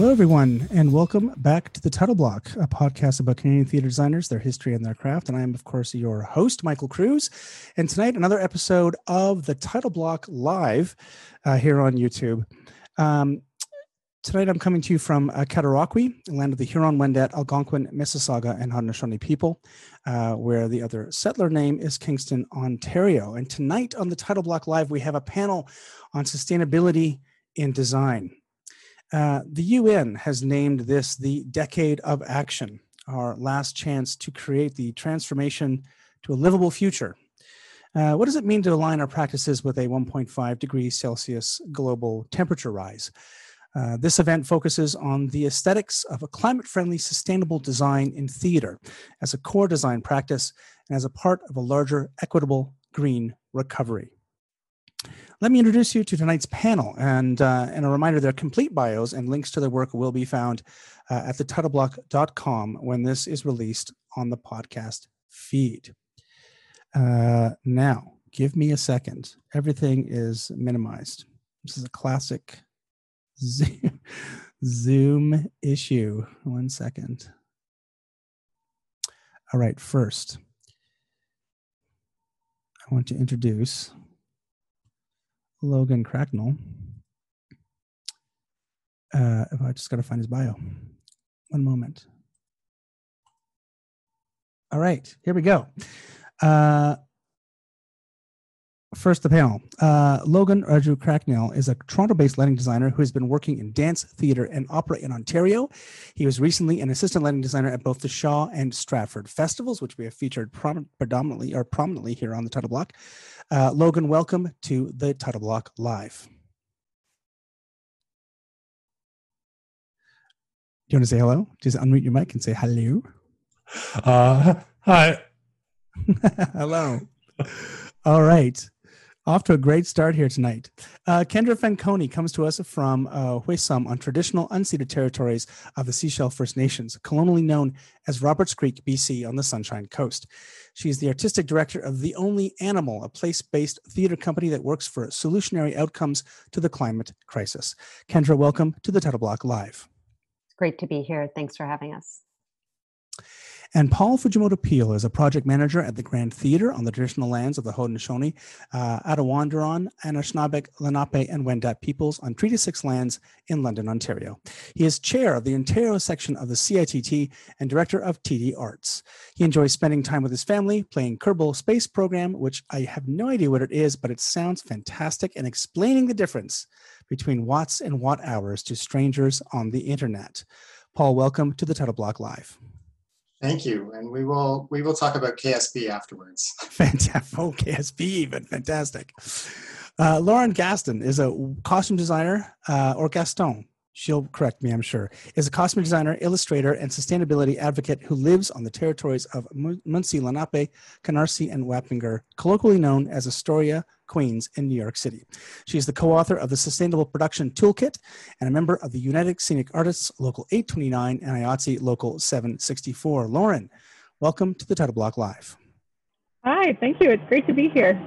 Hello, everyone, and welcome back to the Title Block, a podcast about Canadian theater designers, their history, and their craft. And I am, of course, your host, Michael Cruz. And tonight, another episode of the Title Block live uh, here on YouTube. Um, tonight, I'm coming to you from uh, Cataraqui, land of the Huron, Wendat, Algonquin, Mississauga, and Haudenosaunee people, uh, where the other settler name is Kingston, Ontario. And tonight on the Title Block live, we have a panel on sustainability in design. Uh, the UN has named this the Decade of Action, our last chance to create the transformation to a livable future. Uh, what does it mean to align our practices with a 1.5 degrees Celsius global temperature rise? Uh, this event focuses on the aesthetics of a climate friendly, sustainable design in theater as a core design practice and as a part of a larger, equitable green recovery. Let me introduce you to tonight's panel. And, uh, and a reminder their complete bios and links to their work will be found uh, at thetitleBlock.com when this is released on the podcast feed. Uh, now, give me a second. Everything is minimized. This is a classic Zoom, Zoom issue. One second. All right, first, I want to introduce Logan Cracknell. Uh, if I just got to find his bio. One moment. All right, here we go. Uh, first, the panel. Uh, Logan Raju Cracknell is a Toronto based lighting designer who has been working in dance, theater, and opera in Ontario. He was recently an assistant lighting designer at both the Shaw and Stratford festivals, which we have featured prom- predominantly or prominently here on the title block. Uh, Logan, welcome to the Title Block Live. Do you want to say hello? Just unmute your mic and say hello. Uh, hi. hello. All right. Off to a great start here tonight. Uh, Kendra Fanconi comes to us from uh, Hwesum on traditional unceded territories of the shíshálh First Nations, colonially known as Roberts Creek, BC, on the Sunshine Coast. She is the artistic director of The Only Animal, a place based theater company that works for solutionary outcomes to the climate crisis. Kendra, welcome to the Title Block Live. It's great to be here. Thanks for having us. And Paul Fujimoto Peel is a project manager at the Grand Theatre on the traditional lands of the Haudenosaunee, uh, Attawandaron, Anishinaabeg, Lenape, and Wendat peoples on Treaty 6 lands in London, Ontario. He is chair of the Ontario section of the CITT and director of TD Arts. He enjoys spending time with his family, playing Kerbal Space Program, which I have no idea what it is, but it sounds fantastic, and explaining the difference between watts and watt hours to strangers on the internet. Paul, welcome to the Title Block Live. Thank you, and we will we will talk about KSP afterwards. Fantastic, oh KSP even fantastic. Uh, Lauren Gaston is a costume designer, uh, or Gaston. She'll correct me, I'm sure. Is a costume designer, illustrator, and sustainability advocate who lives on the territories of Munsee, Lenape, Canarsie, and Wappinger, colloquially known as Astoria, Queens in New York City. She is the co author of the Sustainable Production Toolkit and a member of the United Scenic Artists Local 829 and IATSE Local 764. Lauren, welcome to the Title Block Live. Hi, thank you. It's great to be here.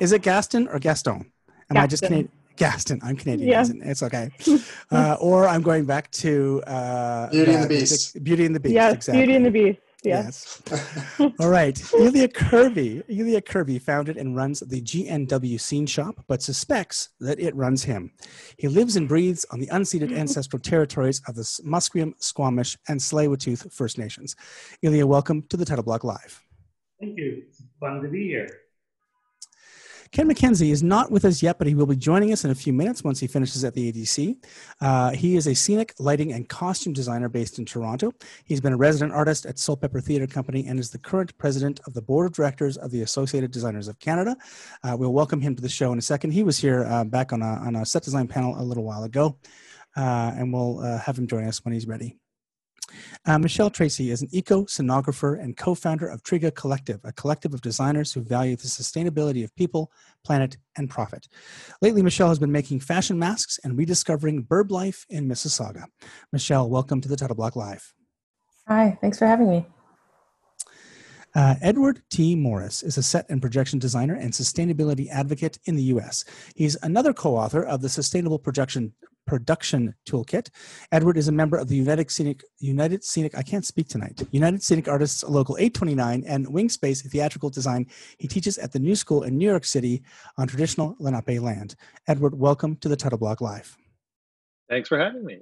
Is it Gaston or Gaston? Am Gaston. I just Canadian? Gaston. I'm Canadian. Yeah. It's okay. Uh, or I'm going back to uh, Beauty and the uh, Beast. Beauty and the Beast. yes, exactly. Beauty and the Beast. Yes. Yes. All right. Elia Kirby. Elia Kirby founded and runs the GNW Scene Shop, but suspects that it runs him. He lives and breathes on the unceded ancestral territories of the Musqueam, Squamish, and Tsleil-Waututh First Nations. Elia, welcome to the Title Block Live. Thank you. It's fun to be here. Ken McKenzie is not with us yet, but he will be joining us in a few minutes once he finishes at the ADC. Uh, he is a scenic lighting and costume designer based in Toronto. He's been a resident artist at Soulpepper Theatre Company and is the current president of the board of directors of the Associated Designers of Canada. Uh, we'll welcome him to the show in a second. He was here uh, back on a, on a set design panel a little while ago, uh, and we'll uh, have him join us when he's ready. Uh, Michelle Tracy is an eco scenographer and co founder of Triga Collective, a collective of designers who value the sustainability of people, planet, and profit. Lately, Michelle has been making fashion masks and rediscovering bird life in Mississauga. Michelle, welcome to the Title Block Live. Hi, thanks for having me. Uh, Edward T. Morris is a set and projection designer and sustainability advocate in the U.S. He's another co author of the Sustainable Projection Production Toolkit. Edward is a member of the United Scenic, United Scenic, I can't speak tonight, United Scenic Artists Local 829 and Wingspace Theatrical Design. He teaches at the New School in New York City on traditional Lenape land. Edward, welcome to the Title Block Live. Thanks for having me.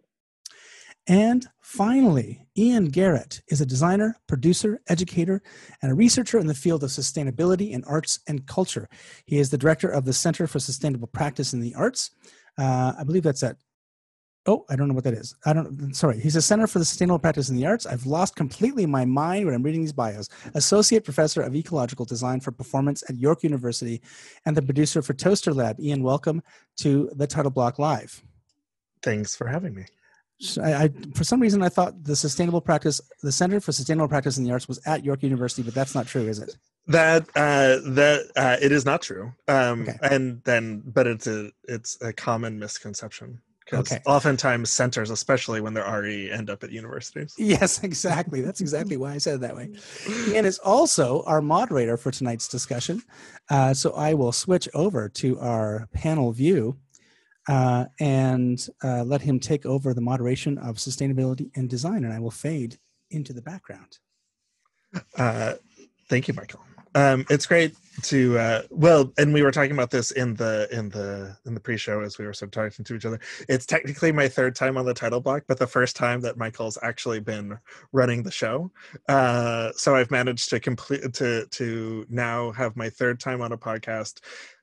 And finally, Ian Garrett is a designer, producer, educator, and a researcher in the field of sustainability in arts and culture. He is the director of the Center for Sustainable Practice in the Arts. Uh, I believe that's at Oh, I don't know what that is. I don't. Sorry, he's a Center for the Sustainable Practice in the Arts. I've lost completely my mind when I'm reading these bios. Associate Professor of Ecological Design for Performance at York University, and the producer for Toaster Lab. Ian, welcome to the Title Block Live. Thanks for having me. I, I, for some reason I thought the sustainable practice, the Center for Sustainable Practice in the Arts, was at York University, but that's not true, is it? That uh, that uh, it is not true. Um, okay. And then, but it's a it's a common misconception because okay. oftentimes centers, especially when they're RE, end up at universities. Yes, exactly. That's exactly why I said it that way. And is also our moderator for tonight's discussion. Uh, so I will switch over to our panel view uh, and uh, let him take over the moderation of sustainability and design, and I will fade into the background. Uh, thank you, Michael. Um, it's great to uh, well, and we were talking about this in the in the in the pre-show as we were sort of talking to each other. It's technically my third time on the title block, but the first time that Michael's actually been running the show. Uh, so I've managed to complete to to now have my third time on a podcast,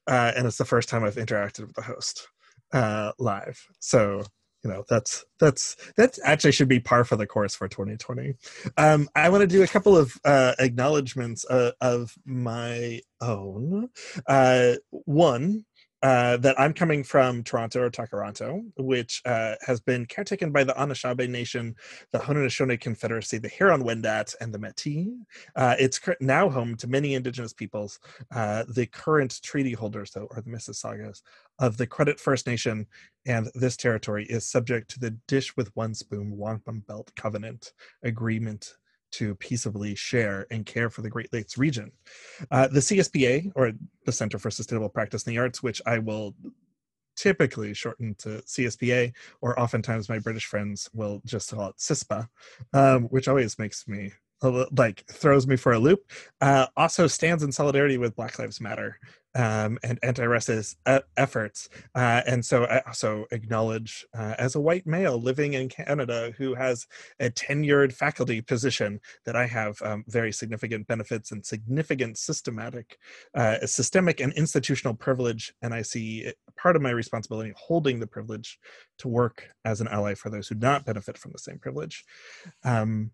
uh, and it's the first time I've interacted with the host uh, live. So you know that's that's that actually should be par for the course for 2020 um, i want to do a couple of uh, acknowledgments uh, of my own. Uh, one uh, that I'm coming from Toronto or Tkaronto, which uh, has been caretaken by the Anishinaabe Nation, the Haudenosaunee Confederacy, the Huron-Wendat, and the Métis. Uh, it's now home to many Indigenous peoples. Uh, the current treaty holders, though, are the Mississaugas of the Credit First Nation, and this territory is subject to the Dish with One Spoon Wampum Belt Covenant Agreement to peaceably share and care for the Great Lakes region. Uh, the CSPA, or the Center for Sustainable Practice in the Arts, which I will typically shorten to CSPA, or oftentimes my British friends will just call it CISPA, um, which always makes me like throws me for a loop. Uh, also stands in solidarity with Black Lives Matter um, and anti-racist uh, efforts. Uh, and so I also acknowledge, uh, as a white male living in Canada who has a tenured faculty position, that I have um, very significant benefits and significant systematic, uh, systemic and institutional privilege. And I see part of my responsibility holding the privilege to work as an ally for those who do not benefit from the same privilege. Um,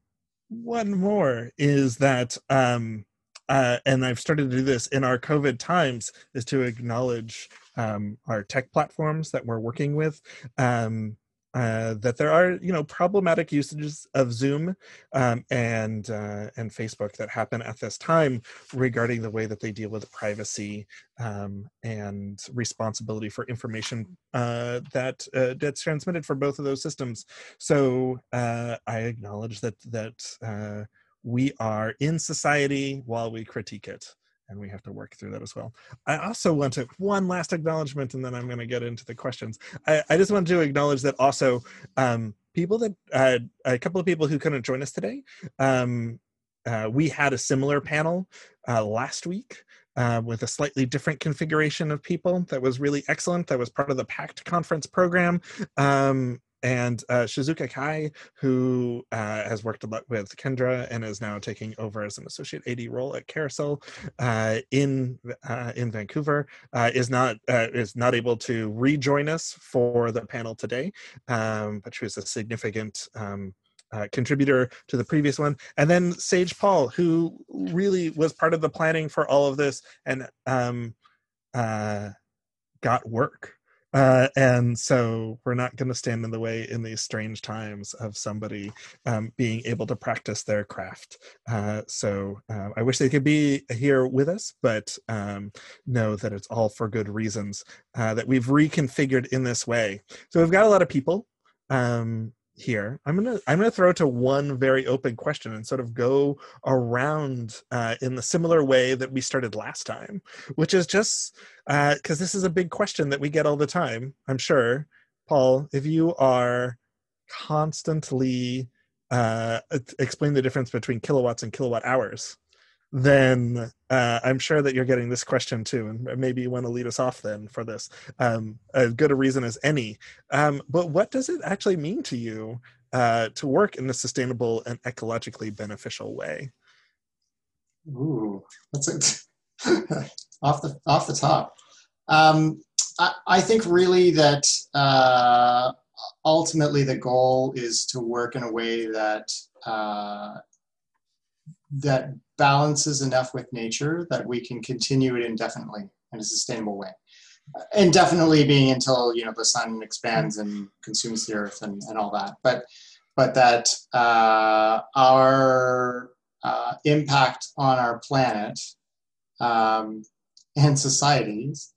one more is that um, uh, and I've started to do this in our COVID times, is to acknowledge um, our tech platforms that we're working with. Um, uh, that there are you know problematic usages of Zoom um, and uh, and Facebook that happen at this time regarding the way that they deal with privacy um, and responsibility for information uh, that uh, that's transmitted for both of those systems. So uh, I acknowledge that that uh, we are in society while we critique it and we have to work through that as well. I also want to one last acknowledgement, and then I'm going to get into the questions. I, I just want to acknowledge that also um, people that uh, a couple of people who couldn't join us today. Um, uh, we had a similar panel uh, last week. Uh, with a slightly different configuration of people that was really excellent. That was part of the PACT conference program. Um, and uh, Shizuka Kai, who uh, has worked a lot with Kendra and is now taking over as an associate AD role at Carousel uh, in uh, in Vancouver, uh, is not uh, is not able to rejoin us for the panel today, um, but she was a significant. Um, contributor to the previous one, and then Sage Paul, who really was part of the planning for all of this and um, got work uh, and so we're not going to stand in the way in these strange times of somebody um, being able to practice their craft. Uh, so uh, I wish they could be here with us, but um, know that it's all for good reasons uh, that we've reconfigured in this way. So we've got a lot of people. Um, here i'm gonna i'm gonna throw to one very open question and sort of go around uh, in the similar way that we started last time which is just because uh, this is a big question that we get all the time i'm sure. Paul, if you are constantly uh, explain the difference between kilowatts and kilowatt hours, then uh, I'm sure that you're getting this question too, and maybe you want to lead us off then for this. Um, as good a reason as any. Um, but what does it actually mean to you uh, to work in a sustainable and ecologically beneficial way? Ooh, that's off the off the top. Um, I, I think really that uh, ultimately the goal is to work in a way that uh, that balances enough with nature that we can continue it indefinitely in a sustainable way. Indefinitely being until you know the sun expands and consumes the earth and, and all that, but but that uh, our uh, impact on our planet um, and societies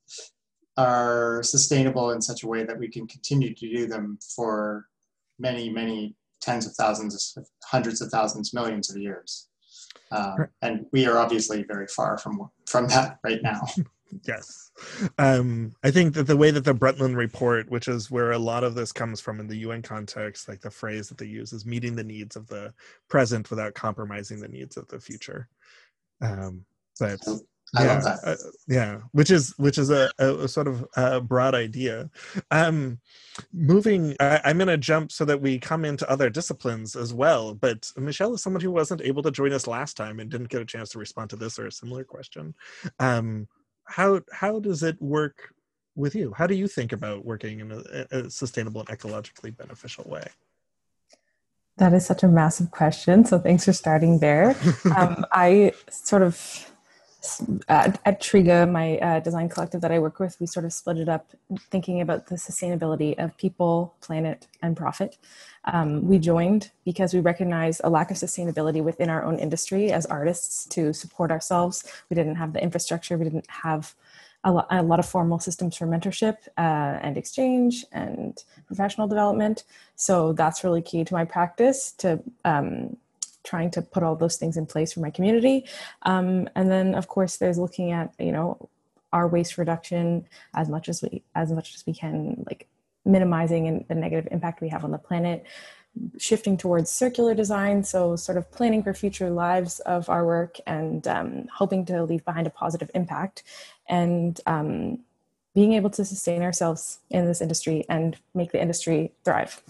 are sustainable in such a way that we can continue to do them for many, many tens of thousands, hundreds of thousands, millions of years. Um, and we are obviously very far from from that right now. yes, um, I think that the way that the Brundtland Report, which is where a lot of this comes from in the UN context, like the phrase that they use is meeting the needs of the present without compromising the needs of the future. Um, but I yeah, love that. Uh, yeah, which is which is a, a, a sort of a broad idea. Um, moving, I, I'm going to jump so that we come into other disciplines as well. But Michelle is someone who wasn't able to join us last time and didn't get a chance to respond to this or a similar question. Um, how how does it work with you? How do you think about working in a, a sustainable and ecologically beneficial way? That is such a massive question. So thanks for starting there. um, I sort of at, at Triga, my uh, design collective that I work with, we sort of split it up thinking about the sustainability of people, planet, and profit. Um, we joined because we recognize a lack of sustainability within our own industry as artists to support ourselves. We didn't have the infrastructure, we didn't have a, lo- a lot of formal systems for mentorship uh, and exchange and professional development. So that's really key to my practice to um, trying to put all those things in place for my community. Um, and then, of course, there's looking at you know our waste reduction as much as we as much as we can, like minimizing the negative impact we have on the planet shifting towards circular design. So sort of planning for future lives of our work and um, hoping to leave behind a positive impact. And um, being able to sustain ourselves in this industry and make the industry thrive.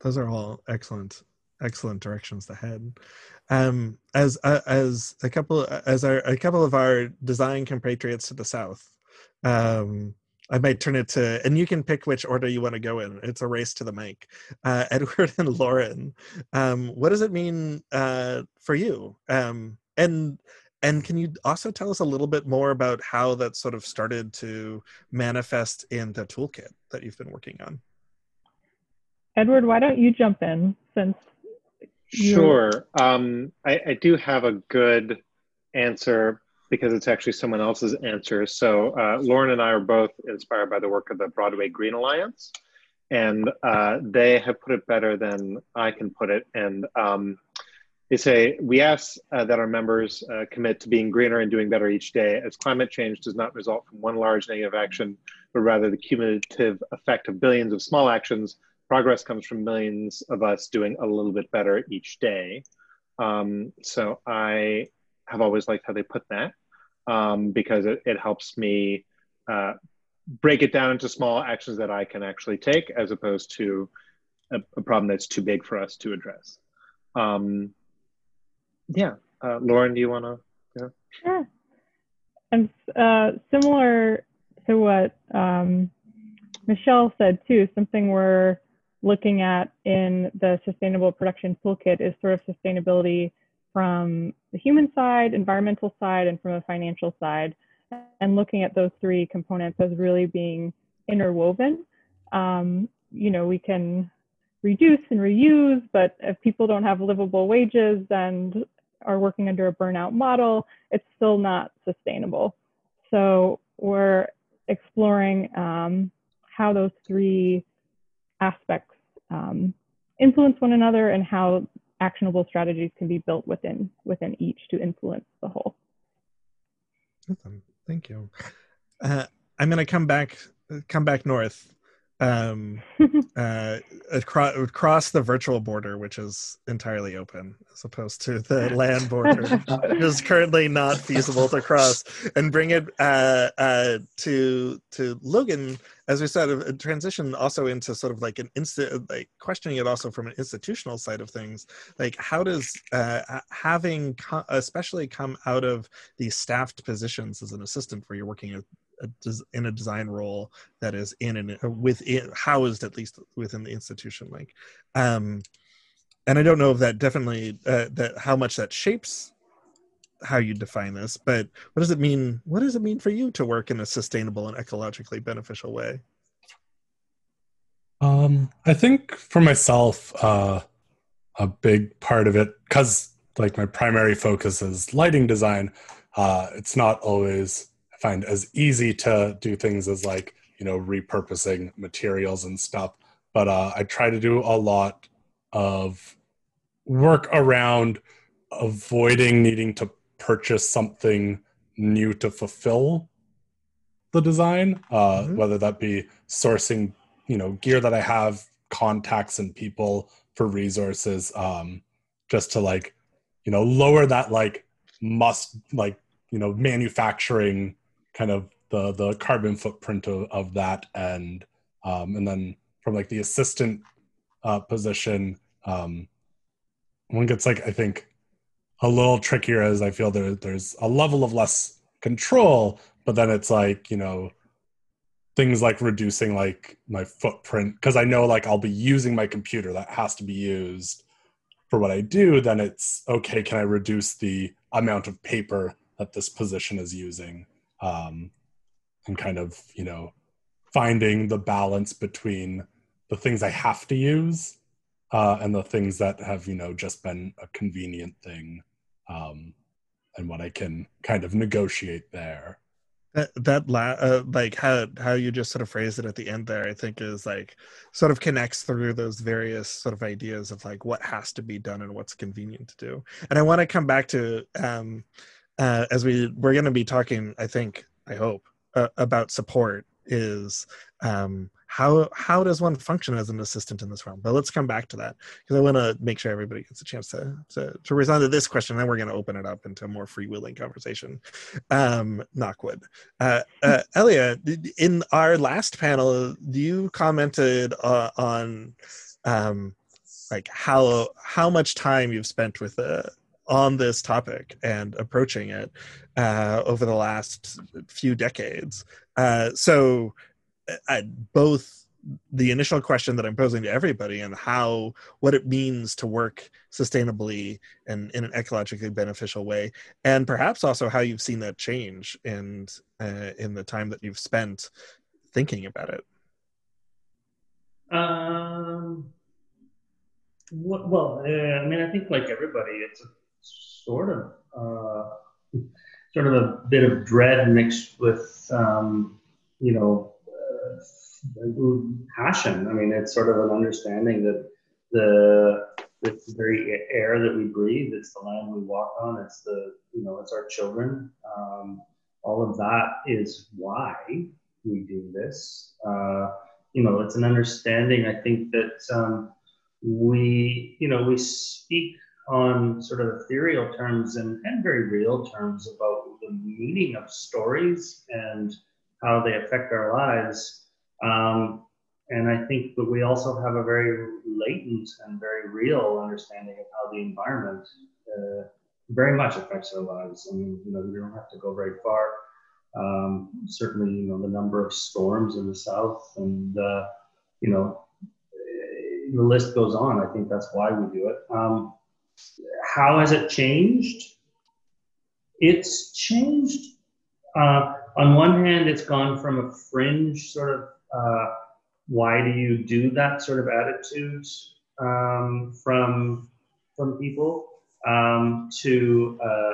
Those are all excellent excellent directions to head. Um, as uh, as a couple as our a couple of our design compatriots to the south, um, I might turn it to, and you can pick which order you want to go in. It's a race to the mic. Uh, Edward and Lauren, um, what does it mean uh, for you? Um, and and can you also tell us a little bit more about how that sort of started to manifest in the toolkit that you've been working on? Edward, why don't you jump in since Sure. Um, I, I, do have a good answer because it's actually someone else's answer. So uh, Lauren and I are both inspired by the work of the Broadway Green Alliance, and uh, they have put it better than I can put it. And um, they say we ask uh, that our members uh, commit to being greener and doing better each day, as climate change does not result from one large negative action, but rather the cumulative effect of billions of small actions progress comes from millions of us doing a little bit better each day. Um, so I have always liked how they put that um, because it, it, helps me uh, break it down into small actions that I can actually take as opposed to a, a problem that's too big for us to address. Um, yeah, uh, Lauren, do you want to? Yeah. And uh, similar to what um, Michelle said too, something we're looking at in the sustainable production toolkit is sort of sustainability from the human side, environmental side, and from a financial side, and looking at those three components as really being interwoven. Um, you know, we can reduce and reuse, but if people don't have livable wages and are working under a burnout model, it's still not sustainable. So we're exploring um, how those three aspects um, influence one another and how actionable strategies can be built within within each to influence the whole. Awesome. Thank you. Uh, I'm going to come back come back north um, uh, across, across the virtual border, which is entirely open, as opposed to the land border, which is currently not feasible to cross, and bring it uh, uh, to to Logan, as we said, a transition also into sort of like an instant, like questioning it also from an institutional side of things. Like, how does uh, having co- especially come out of these staffed positions as an assistant, where you're working a, in a design role that is in and uh, within housed at least within the institution like um and i don't know if that definitely uh, that how much that shapes how you define this but what does it mean what does it mean for you to work in a sustainable and ecologically beneficial way? Um i think for myself uh a big part of it because like my primary focus is lighting design uh it's not always find as easy to do things as like you know repurposing materials and stuff but uh, i try to do a lot of work around avoiding needing to purchase something new to fulfill the design uh, mm-hmm. whether that be sourcing you know gear that i have contacts and people for resources um, just to like you know lower that like must like you know manufacturing kind of the the carbon footprint of, of that. And um, and then from like the assistant uh, position um, one gets like i think a little trickier as i feel there there's a level of less control but then it's like you know things like reducing like my footprint because i know like i'll be using my computer that has to be used for what i do then it's okay can i reduce the amount of paper that this position is using um, and kind of you know finding the balance between the things I have to use uh, and the things that have you know just been a convenient thing um, and what I can kind of negotiate there. That that la- uh, like how how you just sort of phrased it at the end there, I think is like sort of connects through those various sort of ideas of like what has to be done and what's convenient to do. And I want to come back to um, uh, as we we're going to be talking, I think I hope, uh, about support is um, how how does one function as an assistant in this realm? But let's come back to that because I want to make sure everybody gets a chance to to, to respond to this question. Then we're going to open it up into a more freewheeling conversation. Um, knockwood, uh, uh, Elia, in our last panel, you commented uh, on um, like how how much time you've spent with uh, on this topic and approaching it uh, over the last few decades. Uh, so, uh, both the initial question that I'm posing to everybody and how what it means to work sustainably and in an ecologically beneficial way, and perhaps also how you've seen that change in uh, in the time that you've spent thinking about it. Um. Well, uh, I mean, I think like everybody, it's sort of uh, sort of a bit of dread mixed with um, you know uh, passion. I mean, it's sort of an understanding that the it's the very air that we breathe. It's the land we walk on. It's the you know it's our children. Um, all of that is why we do this. Uh, you know, it's an understanding. I think that um, we you know we speak on sort of ethereal terms and, and very real terms about the meaning of stories and how they affect our lives. Um, and I think that we also have a very latent and very real understanding of how the environment uh, very much affects our lives. I mean, you know, you don't have to go very far. Um, certainly, you know, the number of storms in the south, and uh, you know, the list goes on. I think that's why we do it. Um, how has it changed? It's changed. Uh, on one hand, it's gone from a fringe sort of uh, why do you do that sort of attitude um, from from people um, to uh,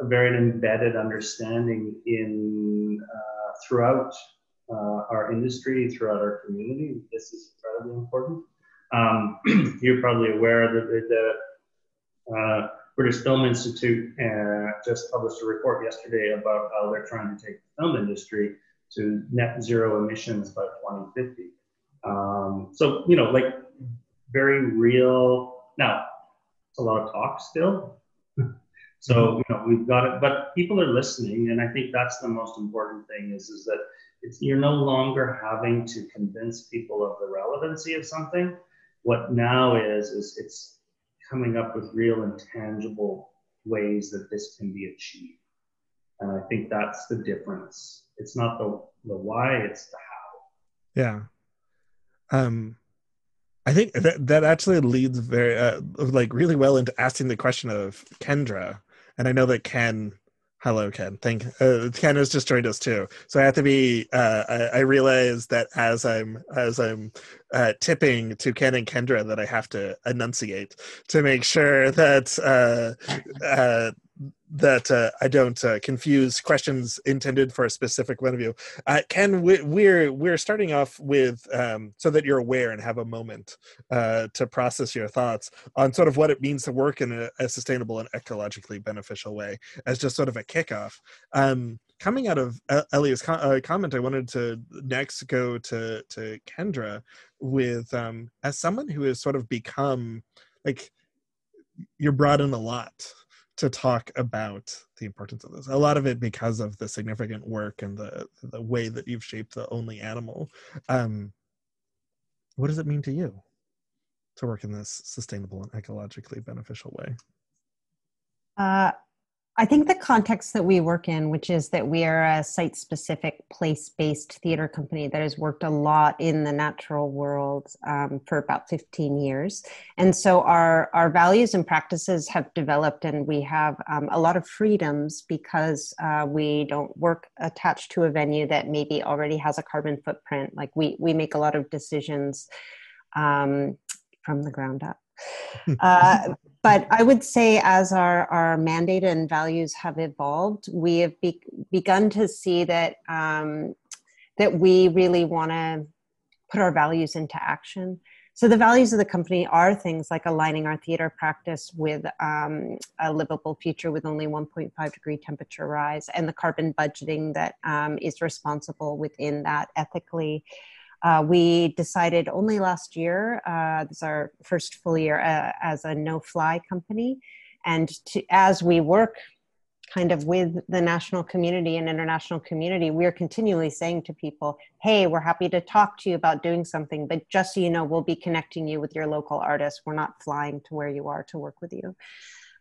a very embedded understanding in uh, throughout uh, our industry, throughout our community. This is incredibly important. Um, you're probably aware that the, the uh, British Film Institute uh, just published a report yesterday about how they're trying to take the film industry to net zero emissions by 2050. Um, so you know, like very real. Now, it's a lot of talk still. so you know, we've got it, but people are listening, and I think that's the most important thing. Is is that you're no longer having to convince people of the relevancy of something. What now is is it's coming up with real and tangible ways that this can be achieved. And I think that's the difference. It's not the, the why, it's the how. Yeah. Um, I think that that actually leads very uh, like really well into asking the question of Kendra, and I know that Ken. Hello, Ken. Thank uh, Ken has just joined us too. So I have to be. Uh, I, I realize that as I'm as I'm uh, tipping to Ken and Kendra, that I have to enunciate to make sure that uh, uh, that uh, I don't uh, confuse questions intended for a specific one of you. Uh, Ken, we, we're we're starting off with um, so that you're aware and have a moment uh, to process your thoughts on sort of what it means to work in a, a sustainable and ecologically beneficial way as just sort of a kickoff. Um, coming out of Elia's co- uh, comment, I wanted to next go to to Kendra with um, as someone who has sort of become like you're brought in a lot to talk about the importance of this. A lot of it because of the significant work and the the way that you've shaped the only animal. Um, what does it mean to you to work in this sustainable and ecologically beneficial way? Uh, I think the context that we work in, which is that we are a site specific, place based theater company that has worked a lot in the natural world um, for about 15 years. And so our, our values and practices have developed, and we have um, a lot of freedoms because uh, we don't work attached to a venue that maybe already has a carbon footprint. Like we, we make a lot of decisions um, from the ground up. Uh, but I would say, as our, our mandate and values have evolved, we have be- begun to see that um, that we really want to put our values into action. So the values of the company are things like aligning our theater practice with um, a livable future with only 1.5 degree temperature rise, and the carbon budgeting that um, is responsible within that ethically. Uh, we decided only last year, uh, this is our first full year uh, as a no fly company. And to, as we work kind of with the national community and international community, we're continually saying to people, hey, we're happy to talk to you about doing something, but just so you know, we'll be connecting you with your local artists. We're not flying to where you are to work with you.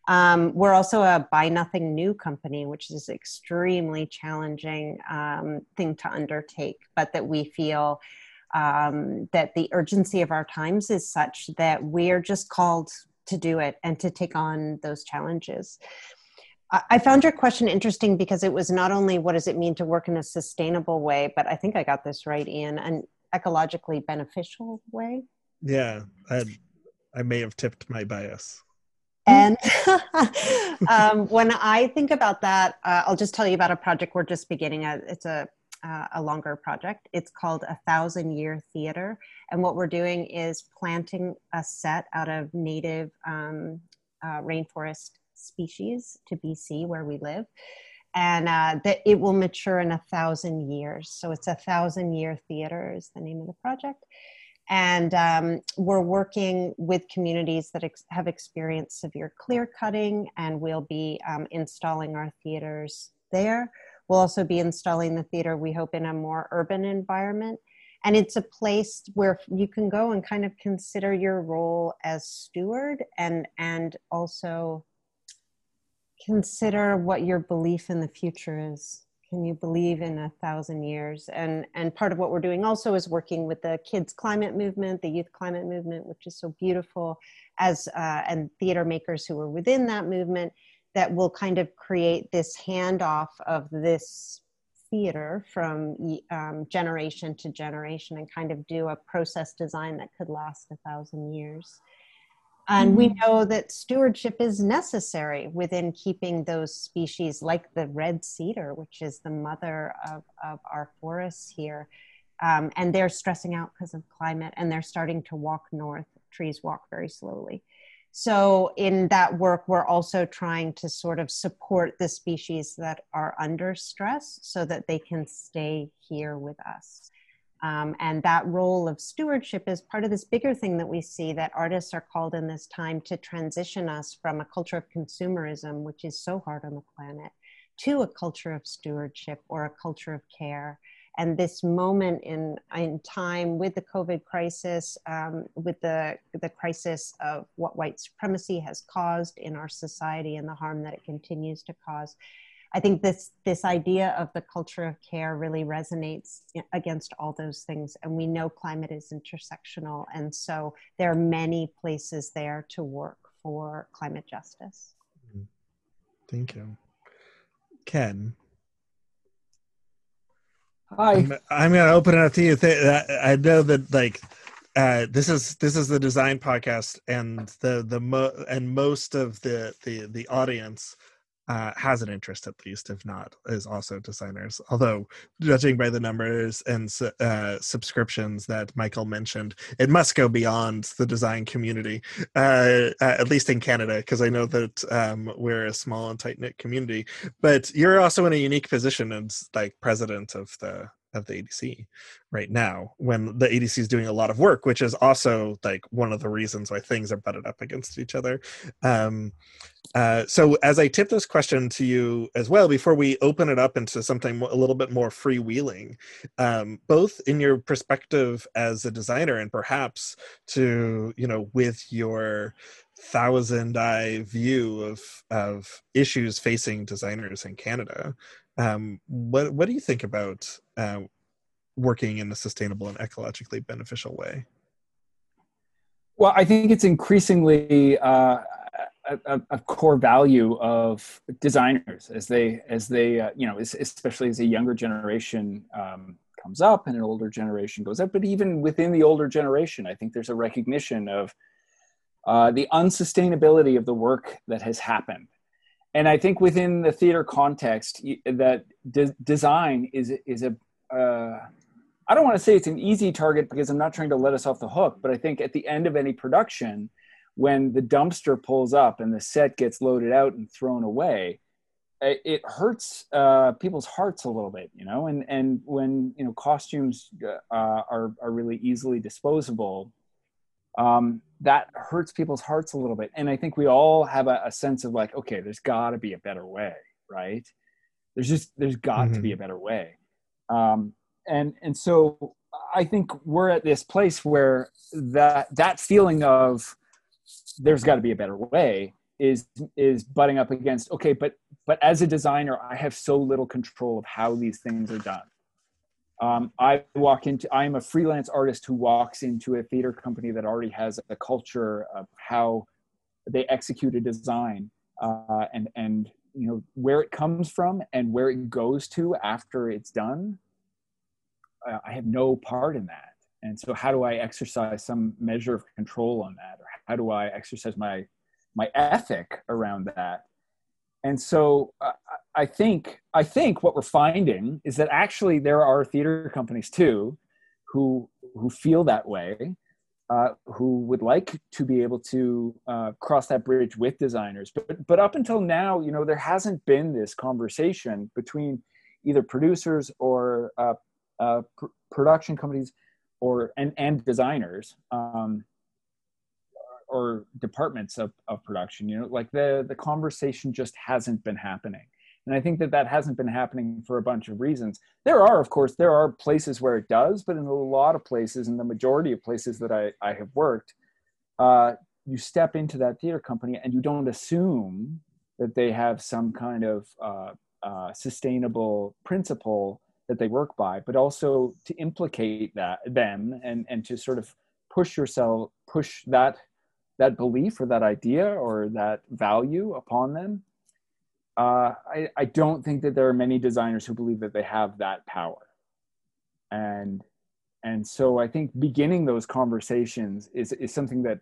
Um, we're also a buy nothing new company, which is an extremely challenging um, thing to undertake, but that we feel um, that the urgency of our times is such that we're just called to do it and to take on those challenges. I found your question interesting because it was not only what does it mean to work in a sustainable way, but I think I got this right, Ian, an ecologically beneficial way. Yeah, I, I may have tipped my bias. And um, when I think about that, uh, I'll just tell you about a project we're just beginning. A, it's a uh, a longer project. It's called A Thousand Year Theater. And what we're doing is planting a set out of native um, uh, rainforest species to BC, where we live. And uh, that it will mature in a thousand years. So it's a thousand year theater, is the name of the project. And um, we're working with communities that ex- have experienced severe clear cutting, and we'll be um, installing our theaters there. We'll also be installing the theater, we hope, in a more urban environment. And it's a place where you can go and kind of consider your role as steward and, and also consider what your belief in the future is. Can you believe in a thousand years? And, and part of what we're doing also is working with the kids climate movement, the youth climate movement, which is so beautiful, as uh, and theater makers who are within that movement that will kind of create this handoff of this theater from um, generation to generation and kind of do a process design that could last a thousand years. And we mm-hmm. know that stewardship is necessary within keeping those species like the red cedar, which is the mother of, of our forests here. Um, and they're stressing out because of climate and they're starting to walk north. Trees walk very slowly. So, in that work, we're also trying to sort of support the species that are under stress so that they can stay here with us. Um, and that role of stewardship is part of this bigger thing that we see that artists are called in this time to transition us from a culture of consumerism, which is so hard on the planet, to a culture of stewardship or a culture of care. And this moment in, in time with the COVID crisis, um, with the, the crisis of what white supremacy has caused in our society and the harm that it continues to cause, I think this this idea of the culture of care really resonates against all those things, and we know climate is intersectional, and so there are many places there to work for climate justice. Mm-hmm. Thank you, Ken. Hi. I'm, I'm going to open it up to you. I know that like uh, this is this is the design podcast, and the the mo- and most of the the the audience uh, has an interest at least, if not, is also designers. Although, judging by the numbers and uh, subscriptions that Michael mentioned, it must go beyond the design community, uh, at least in Canada, because I know that um, we're a small and tight knit community. But you're also in a unique position as like president of the of the ADC right now when the ADC is doing a lot of work, which is also like one of the reasons why things are butted up against each other. Um, uh, so, as I tip this question to you as well, before we open it up into something a little bit more freewheeling, um, both in your perspective as a designer and perhaps to, you know, with your thousand eye view of of issues facing designers in Canada. Um, what what do you think about uh, working in a sustainable and ecologically beneficial way? Well, I think it's increasingly uh, a, a, core value of designers as they as they uh, you know especially as a younger generation um, comes up and an older generation goes up. But even within the older generation, I think there's a recognition of uh, the unsustainability of the work that has happened and I think within the theater context, that de- design is is a uh, I don't want to say it's an easy target because I'm not trying to let us off the hook, but I think at the end of any production, when the dumpster pulls up and the set gets loaded out and thrown away, it hurts uh, people's hearts a little bit, you know. And and when you know costumes uh, are are really easily disposable, um, that hurts people's hearts a little bit. And I think we all have a, a sense of like, okay, there's got to be a better way, right? There's just there's got mm-hmm. to be mm-hmm. a better way. Um, and and so I think we're at this place where that that feeling of there's got to be a better way is is butting up against okay, but but as a designer, I have so little control of how these things are done um, I walk into, I'm a freelance artist who walks into a theater company that already has a culture of how they execute a design uh, and, and, you know, where it comes from and where it goes to after it's done. I have no part in that. And so how do I exercise some measure of control on that? Or how do I exercise my, my ethic around that? And so uh, I think I think what we're finding is that actually there are theater companies too who who feel that way, uh, who would like to be able to uh, cross that bridge with designers. But but up until now, you know, there hasn't been this conversation between either producers or uh, uh pr- production companies or and and designers. Um, or departments of, of production you know like the the conversation just hasn't been happening and I think that that hasn't been happening for a bunch of reasons. There are, of course, there are places where it does, but in a lot of places, in the majority of places that I, I have worked, uh, you step into that theater company and you don't assume that they have some kind of uh, uh, sustainable principle that they work by, but also to implicate that them and and to sort of push yourself, push that that belief or that idea or that value upon them uh, I, I don't think that there are many designers who believe that they have that power. And and so I think beginning those conversations is, is something that,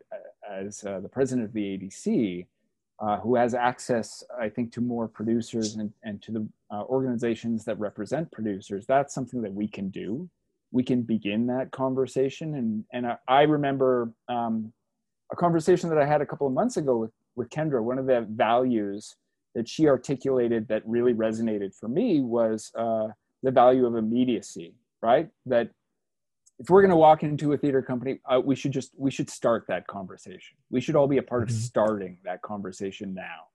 as uh, the president of the ADC, uh, who has access, I think, to more producers and, and to the uh, organizations that represent producers, that's something that we can do. We can begin that conversation. And, and I, I remember um, a conversation that I had a couple of months ago with, with Kendra. One of the values that she articulated that really resonated for me was uh, the value of immediacy, right? That if we're going to walk into a theater company, uh, we should just we should start that conversation. We should all be a part mm-hmm. of starting that conversation now,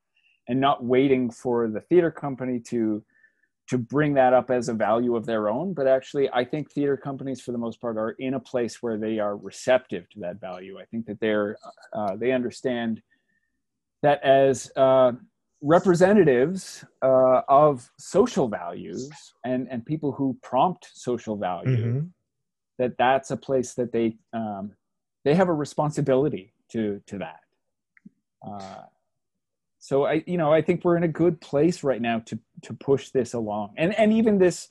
and not waiting for the theater company to to bring that up as a value of their own. But actually, I think theater companies, for the most part, are in a place where they are receptive to that value. I think that they're uh, they understand that as uh, representatives uh, of social values and and people who prompt social value mm-hmm. that that's a place that they um, they have a responsibility to to that uh, so i you know i think we're in a good place right now to to push this along and and even this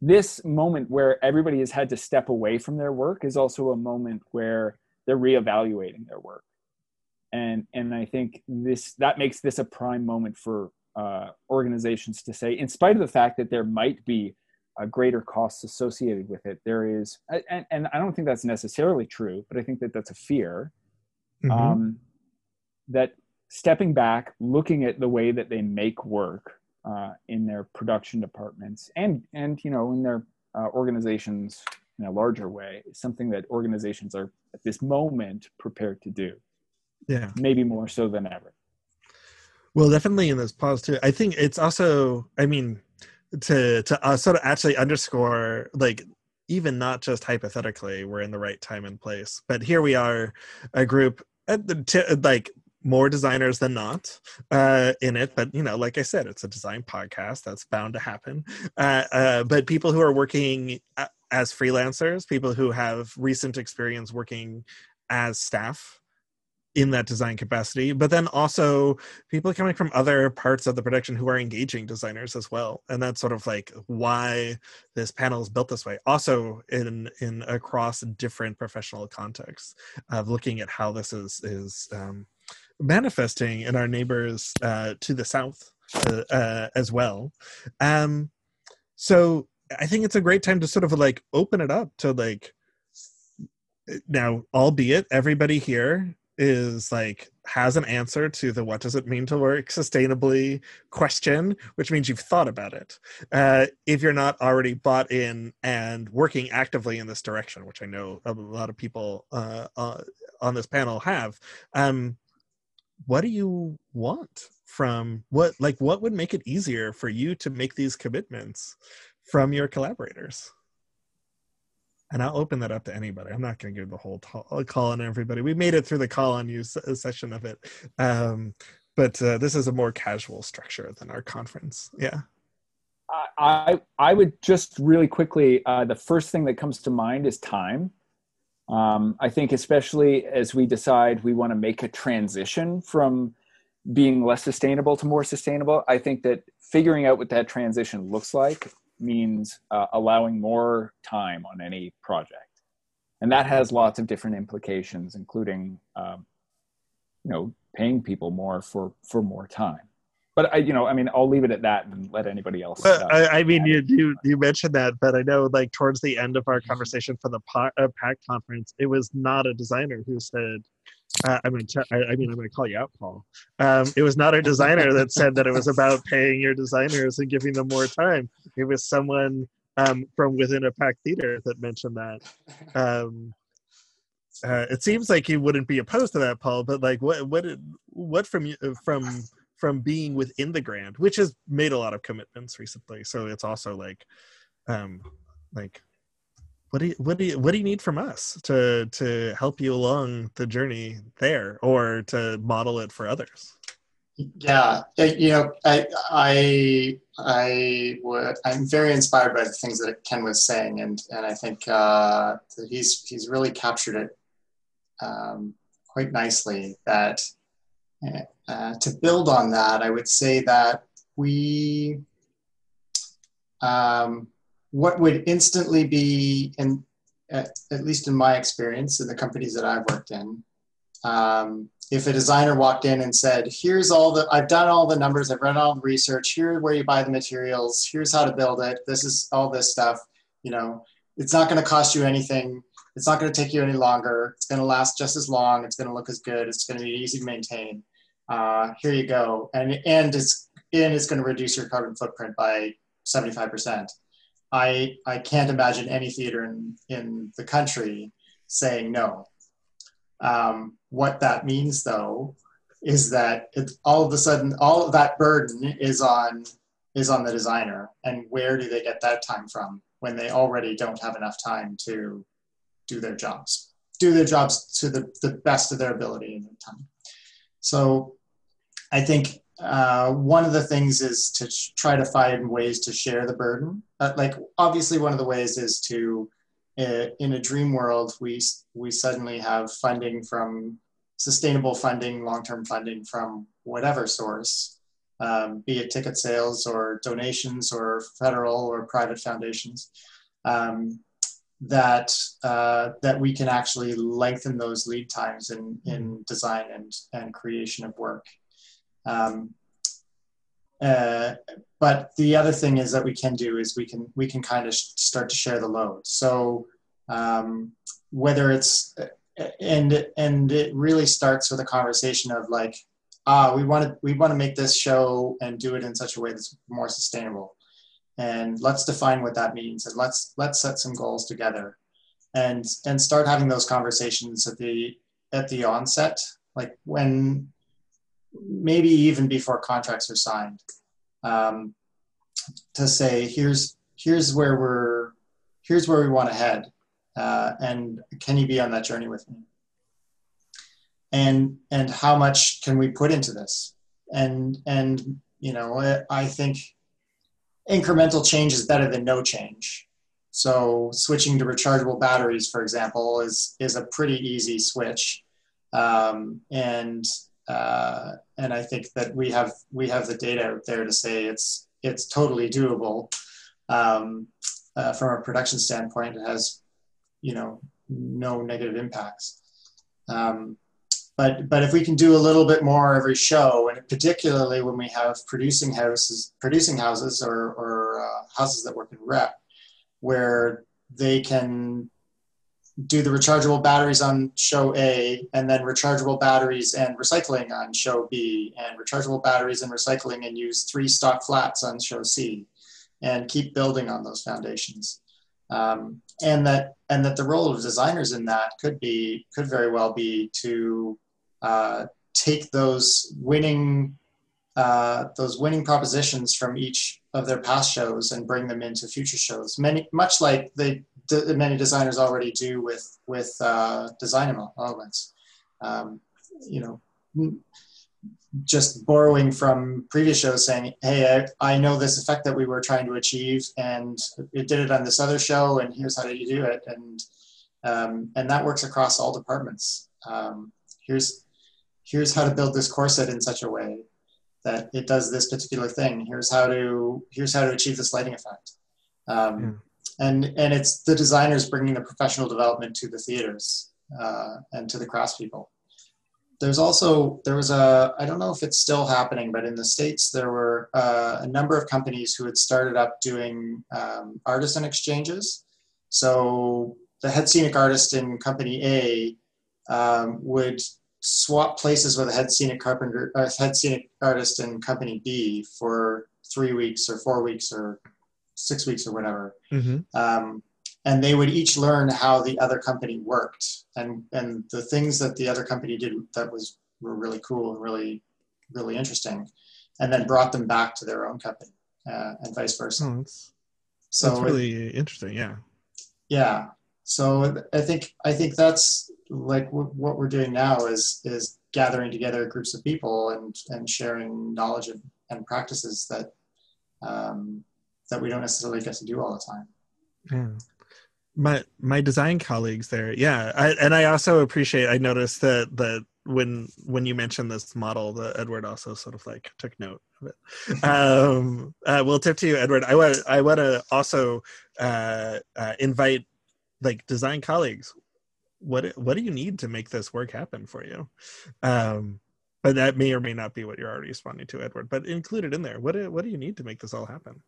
this moment where everybody has had to step away from their work is also a moment where they're reevaluating their work and and I think this that makes this a prime moment for uh, organizations to say, in spite of the fact that there might be a greater costs associated with it, there is, and, and I don't think that's necessarily true, but I think that that's a fear. Mm-hmm. Um, that stepping back, looking at the way that they make work uh, in their production departments and and you know in their uh, organizations in a larger way is something that organizations are at this moment prepared to do. Yeah. Maybe more so than ever. Well definitely in this pause too i think it's also i mean to to uh, sort of actually underscore like even not just hypothetically we're in the right time and place but here we are a group at the t- like more designers than not uh, in it but you know like i said it's a design podcast that's bound to happen. Uh, uh, but people who are working as freelancers people who have recent experience working as staff in that design capacity but then also people coming from other parts of the production who are engaging designers as well. And that's sort of like why this panel is built this way. Also in in across different professional contexts of looking at how this is is um, manifesting in our neighbors uh, to the south uh, uh, as well. Um, so i think it's a great time to sort of like open it up to like now albeit everybody here is like has an answer to the what does it mean to work sustainably question which means you've thought about it. Uh, if you're not already bought in and working actively in this direction which i know a lot of people uh, uh, on this panel have um, what do you want from what like what would make it easier for you to make these commitments from your collaborators and I'll open that up to anybody. I'm not going to give the whole t- call on everybody. We made it through the call on you session of it, um, but uh, this is a more casual structure than our conference. Yeah. I I would just really quickly. Uh, the first thing that comes to mind is time. Um, I think especially as we decide we want to make a transition from being less sustainable to more sustainable. I think that figuring out what that transition looks like means uh, allowing more time on any project. And that has lots of different implications, including, um, you know, paying people more for, for more time. But I, you know, I mean, I'll leave it at that and let anybody else. Uh, I, I, mean, you, you you mentioned that, but I know, like, towards the end of our mm-hmm. conversation for the uh, PACT conference, it was not a designer who said, uh, I mean, I, I mean, I'm going to call you out, Paul. Um, it was not a designer that said that it was about paying your designers and giving them more time. It was someone um, from within a PACT theater that mentioned that. Um, uh, it seems like you wouldn't be opposed to that, Paul. But like, what, what, what from you, from from being within the Grand, which has made a lot of commitments recently. So it's also like, um, like what do you what do you what do you need from us to to help you along the journey there or to model it for others yeah you know i i i would i'm very inspired by the things that ken was saying and and i think uh he's he's really captured it um, quite nicely that uh, to build on that i would say that we um, what would instantly be, in, at, at, least in my experience in the companies that I've worked in, um, if a designer walked in and said, here's all the, I've done all the numbers, I've run all the research, here's where you buy the materials, here's how to build it, this is all this stuff, you know, it's not going to cost you anything. It's not going to take you any longer. It's going to last just as long. It's going to look as good. It's going to be easy to maintain. Uh, here you go. And, and it's, and it's going to reduce your carbon footprint by 75%. I I can't imagine any theater in in the country saying no. Um, what that means, though, is that it, all of a sudden all of that burden is on is on the designer, and where do they get that time from when they already don't have enough time to do their jobs, do their jobs to the, the best of their ability in their time. So, I think uh, one of the things is to try to find ways to share the burden. Uh, like obviously, one of the ways is to uh, in a dream world, we we suddenly have funding from sustainable funding, long term funding from whatever source, um, be it ticket sales or donations or federal or private foundations. Um, that uh, that we can actually lengthen those lead times in, in design and, and creation of work. Um, uh, but the other thing is that we can do is we can we can kind of start to share the load. So um, whether it's and and it really starts with a conversation of like ah we want to we want to make this show and do it in such a way that's more sustainable and let's define what that means and let's let's set some goals together and and start having those conversations at the at the onset like when maybe even before contracts are signed, um, to say here's here's where we're here's where we want to head, uh, and can you be on that journey with me? And and how much can we put into this? And and you know I think incremental change is better than no change. So switching to rechargeable batteries, for example, is is a pretty easy switch, um, and uh, and I think that we have we have the data out there to say it's it's totally doable. Um, uh, from a production standpoint, it has you know no negative impacts. Um, but but if we can do a little bit more every show, and particularly when we have producing houses, producing houses or or uh, houses that work in rep, where they can do the rechargeable batteries on show A, and then rechargeable batteries and recycling on show B, and rechargeable batteries and recycling and use three stock flats on show C, and keep building on those foundations. Um, and that and that the role of designers in that could be could very well be to uh, take those winning uh, those winning propositions from each of their past shows and bring them into future shows. Many much like they many designers already do with with uh, design elements. Um, you know, just borrowing from previous shows, saying, "Hey, I, I know this effect that we were trying to achieve, and it did it on this other show, and here's how you do it," and um, and that works across all departments. Um, here's here's how to build this corset in such a way that it does this particular thing. Here's how to here's how to achieve this lighting effect. Um, and and it's the designers bringing the professional development to the theaters uh, and to the craftspeople. There's also there was a I don't know if it's still happening, but in the states there were uh, a number of companies who had started up doing um, artisan exchanges. So the head scenic artist in company A um, would swap places with a head scenic carpenter, uh, head scenic artist in company B for three weeks or four weeks or six weeks or whatever. Mm-hmm. Um, and they would each learn how the other company worked and and the things that the other company did that was were really cool and really really interesting, and then brought them back to their own company uh, and vice versa. Oh, that's, so that's really it, interesting. Yeah. Yeah. So I think I think that's like w- what we're doing now is is gathering together groups of people and and sharing knowledge and, and practices that um, that we don't necessarily get to do all the time. Yeah. My my design colleagues there, yeah, I, and I also appreciate. I noticed that that when when you mentioned this model, the Edward also sort of like took note of it. um, uh, we'll tip to you, Edward. I want I want to also uh, uh, invite like design colleagues. What what do you need to make this work happen for you? Um, but that may or may not be what you're already responding to, Edward. But include it in there. What do, what do you need to make this all happen?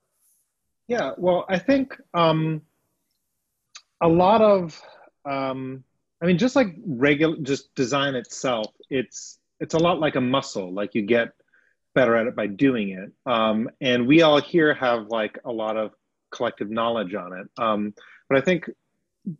Yeah, well, I think um, a lot of, um, I mean, just like regular, just design itself, it's it's a lot like a muscle. Like you get better at it by doing it. Um, and we all here have like a lot of collective knowledge on it. Um, but I think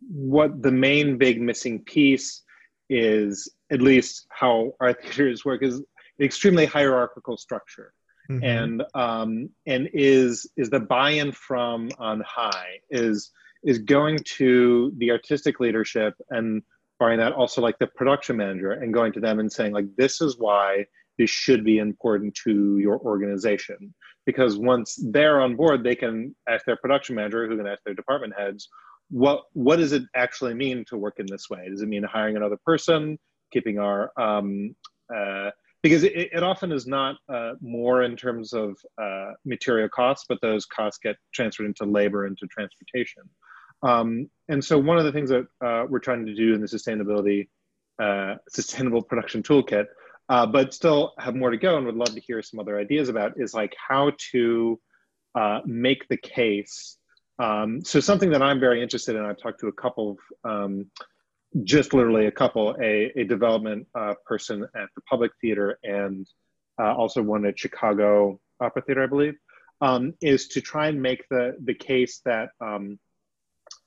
what the main big missing piece is, at least how our theaters work, is extremely hierarchical structure. Mm-hmm. and um, and is is the buy-in from on high is is going to the artistic leadership and barring that also like the production manager and going to them and saying like this is why this should be important to your organization because once they're on board they can ask their production manager who can ask their department heads what what does it actually mean to work in this way does it mean hiring another person keeping our um, uh, because it, it, often is not uh, more in terms of uh, material costs but those costs get transferred into labor into transportation um, and so one of the things that uh, we're trying to do in the sustainability uh, sustainable production toolkit, uh, but still have more to go and would love to hear some other ideas about is like how to uh, make the case. Um, so something that I'm very interested in, I've talked to a couple of, um, just literally a couple, a, a development uh, person at the Public Theater and uh, also one at Chicago Opera Theater, I believe, um, is to try and make the, the case that um,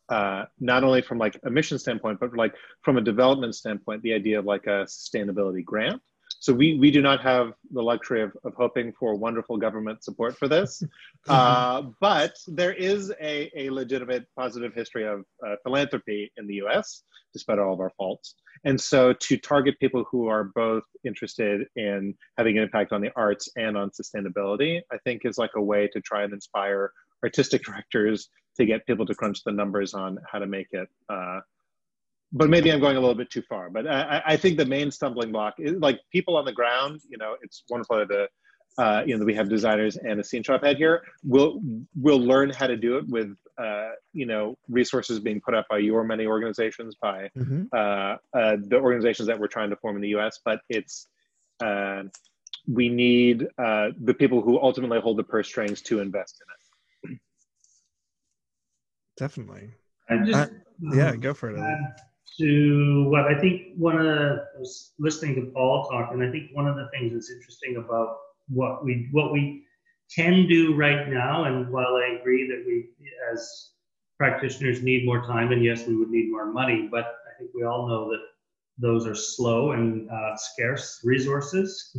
uh, not only from like a mission standpoint, but like from a development standpoint, the idea of like a sustainability grant. So we, we do not have the luxury of, of hoping for wonderful government support for this, uh, but there is a, a legitimate positive history of uh, philanthropy in the US, despite all of our faults. And so to target people who are both interested in having an impact on the arts and on sustainability, I think is like a way to try and inspire artistic directors to get people to crunch the numbers on how to make it. Uh, but maybe I'm going a little bit too far. But I, I, think the main stumbling block is like people on the ground. You know, it's wonderful to uh, you know that we have designers and a scene shop head here. We'll we'll learn how to do it with uh, you know resources being put up by your many organizations, by mm-hmm. uh, uh the organizations that we're trying to form in the U.S. But it's uh, we need uh, the people who ultimately hold the purse strings to invest in it. Definitely. I just, uh, yeah, go for it. To what I think one of the, I was listening to Paul talk, and I think one of the things that's interesting about what we what we can do right now, and while I agree that we as practitioners need more time, and yes, we would need more money, but I think we all know that those are slow and uh, scarce resources.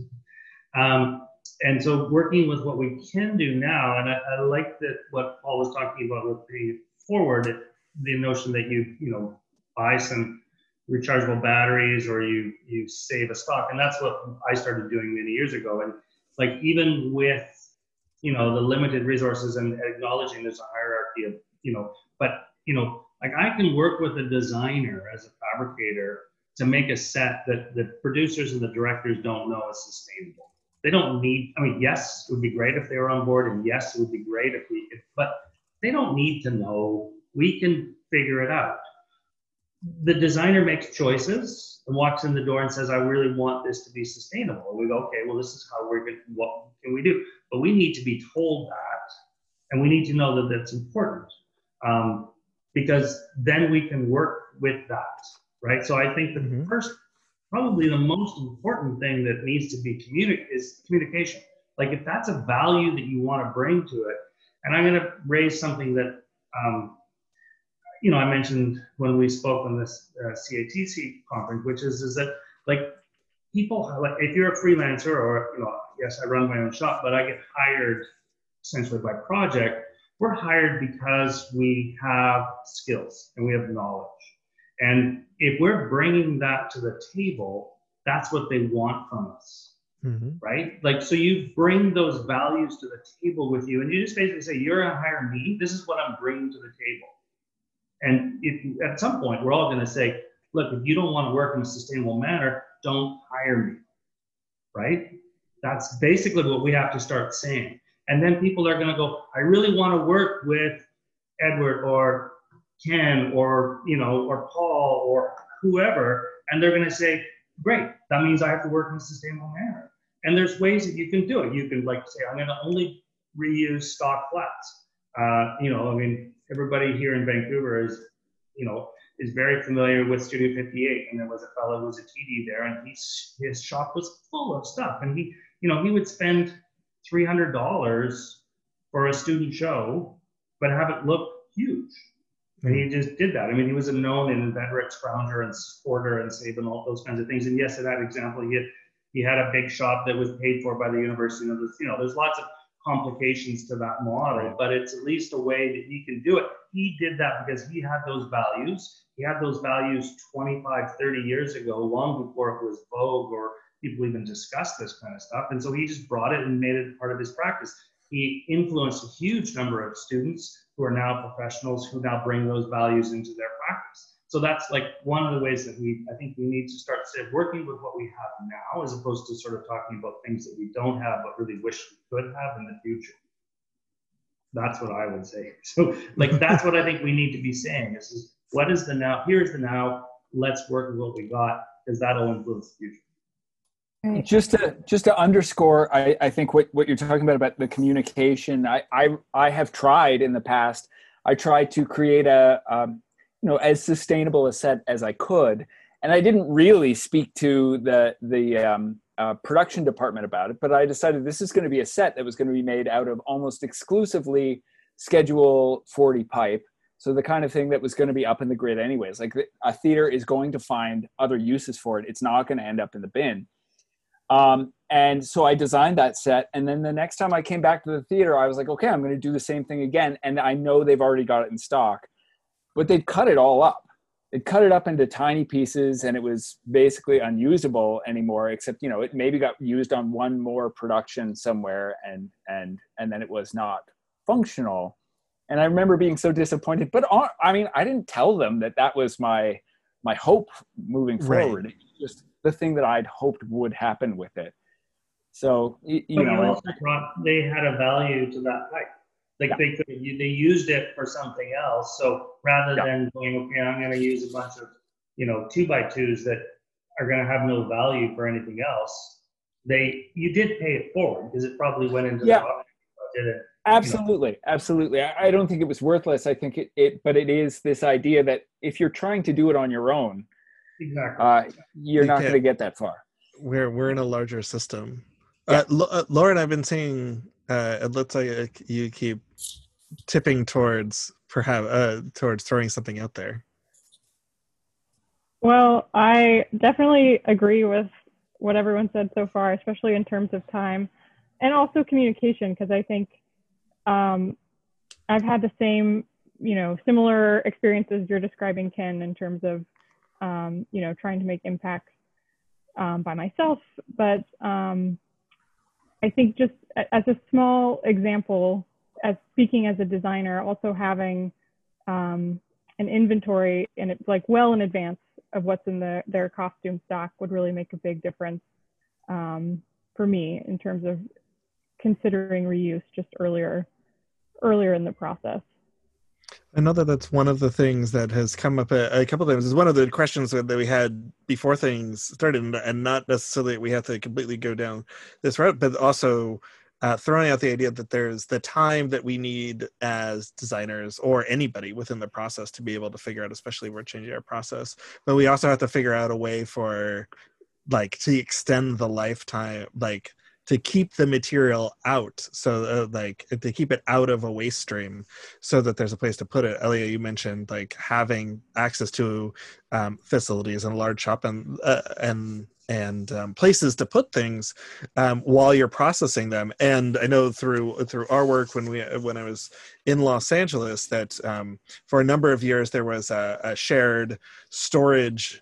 Um, and so working with what we can do now, and I, I like that what Paul was talking about with paying forward, the notion that you you know buy some rechargeable batteries or you you save a stock, and that's what I started doing many years ago. And like even with you know the limited resources and acknowledging there's a hierarchy of you know, but you know like I can work with a designer as a fabricator to make a set that the producers and the directors don't know is sustainable. They don't need. I mean, yes, it would be great if they were on board, and yes, it would be great if we could, but they don't need to know. We can figure it out. The designer makes choices and walks in the door and says, I really want this to be sustainable. We go, okay, well, this is how we're going to, what can we do? But we need to be told that, and we need to know that that's important um, because then we can work with that, right? So I think the mm-hmm. first, probably the most important thing that needs to be communicated is communication. Like if that's a value that you want to bring to it, and I'm going to raise something that, um, you know, I mentioned when we spoke on this uh, CATC conference, which is is that like people like if you're a freelancer or you know, yes, I run my own shop, but I get hired essentially by project. We're hired because we have skills and we have knowledge. And if we're bringing that to the table, that's what they want from us. Mm-hmm. Right? Like, so you bring those values to the table with you, and you just basically say, You're going to hire me. This is what I'm bringing to the table. And if at some point, we're all going to say, Look, if you don't want to work in a sustainable manner, don't hire me. Right? That's basically what we have to start saying. And then people are going to go, I really want to work with Edward or Ken or, you know, or Paul or whoever. And they're going to say, great. That means I have to work in a sustainable manner. And there's ways that you can do it. You can like say, I'm going to only reuse stock flats. Uh, you know, I mean, everybody here in Vancouver is, you know, is very familiar with Studio 58. And there was a fellow who was a TD there, and he's, his shop was full of stuff. And he, you know, he would spend $300 for a student show but have it look huge. And he just did that. I mean, he was a known and scrounger and sporter and Sabin, all those kinds of things. And yes, in that example, he had, he had a big shop that was paid for by the university. You know, there's, you know, there's lots of complications to that model, but it's at least a way that he can do it. He did that because he had those values. He had those values 25, 30 years ago, long before it was vogue or people even discussed this kind of stuff. And so he just brought it and made it part of his practice. He influenced a huge number of students who are now professionals who now bring those values into their practice. So that's like one of the ways that we, I think we need to start working with what we have now as opposed to sort of talking about things that we don't have but really wish we could have in the future. That's what I would say. So like that's what I think we need to be saying is, is what is the now? Here's the now. Let's work with what we got because that'll influence the future. Just to just to underscore, I, I think what, what you're talking about about the communication, I, I I have tried in the past. I tried to create a um, you know as sustainable a set as I could, and I didn't really speak to the the um, uh, production department about it. But I decided this is going to be a set that was going to be made out of almost exclusively Schedule 40 pipe. So the kind of thing that was going to be up in the grid anyways. Like a theater is going to find other uses for it. It's not going to end up in the bin. Um, and so I designed that set. And then the next time I came back to the theater, I was like, okay, I'm going to do the same thing again. And I know they've already got it in stock, but they'd cut it all up. They'd cut it up into tiny pieces and it was basically unusable anymore, except, you know, it maybe got used on one more production somewhere and, and, and then it was not functional. And I remember being so disappointed, but I mean, I didn't tell them that that was my, my hope moving forward. Right. just the thing that I'd hoped would happen with it. So you, you know, also brought, they had a value to that pipe. Like yeah. they could, they used it for something else. So rather yeah. than going, okay, I'm going to use a bunch of, you know, two by twos that are going to have no value for anything else, they you did pay it forward because it probably went into yeah. the budget. absolutely, you know. absolutely. I, I, don't think it was worthless. I think it, it, but it is this idea that if you're trying to do it on your own, Exactly. Uh, you're not going to get that far. We're we're in a larger system. Yeah. Uh, uh, Lauren, I've been seeing. Uh, it looks like you keep tipping towards perhaps uh, towards throwing something out there. Well, I definitely agree with what everyone said so far, especially in terms of time and also communication, because I think um, I've had the same, you know, similar experiences you're describing, Ken, in terms of um, you know, trying to make impacts um, by myself. But um, I think just as a small example, as speaking as a designer, also having um, an inventory and it's like well in advance of what's in the, their costume stock would really make a big difference um, for me in terms of considering reuse just earlier earlier in the process. I know that that's one of the things that has come up a, a couple times. Is one of the questions that we had before things started, and not necessarily we have to completely go down this route, but also uh, throwing out the idea that there's the time that we need as designers or anybody within the process to be able to figure out, especially we're changing our process. But we also have to figure out a way for like to extend the lifetime, like to keep the material out so uh, like to keep it out of a waste stream so that there's a place to put it elia you mentioned like having access to um, facilities and a large shop and uh, and and um, places to put things um, while you're processing them. And I know through through our work when we when I was in Los Angeles that um, for a number of years there was a, a shared storage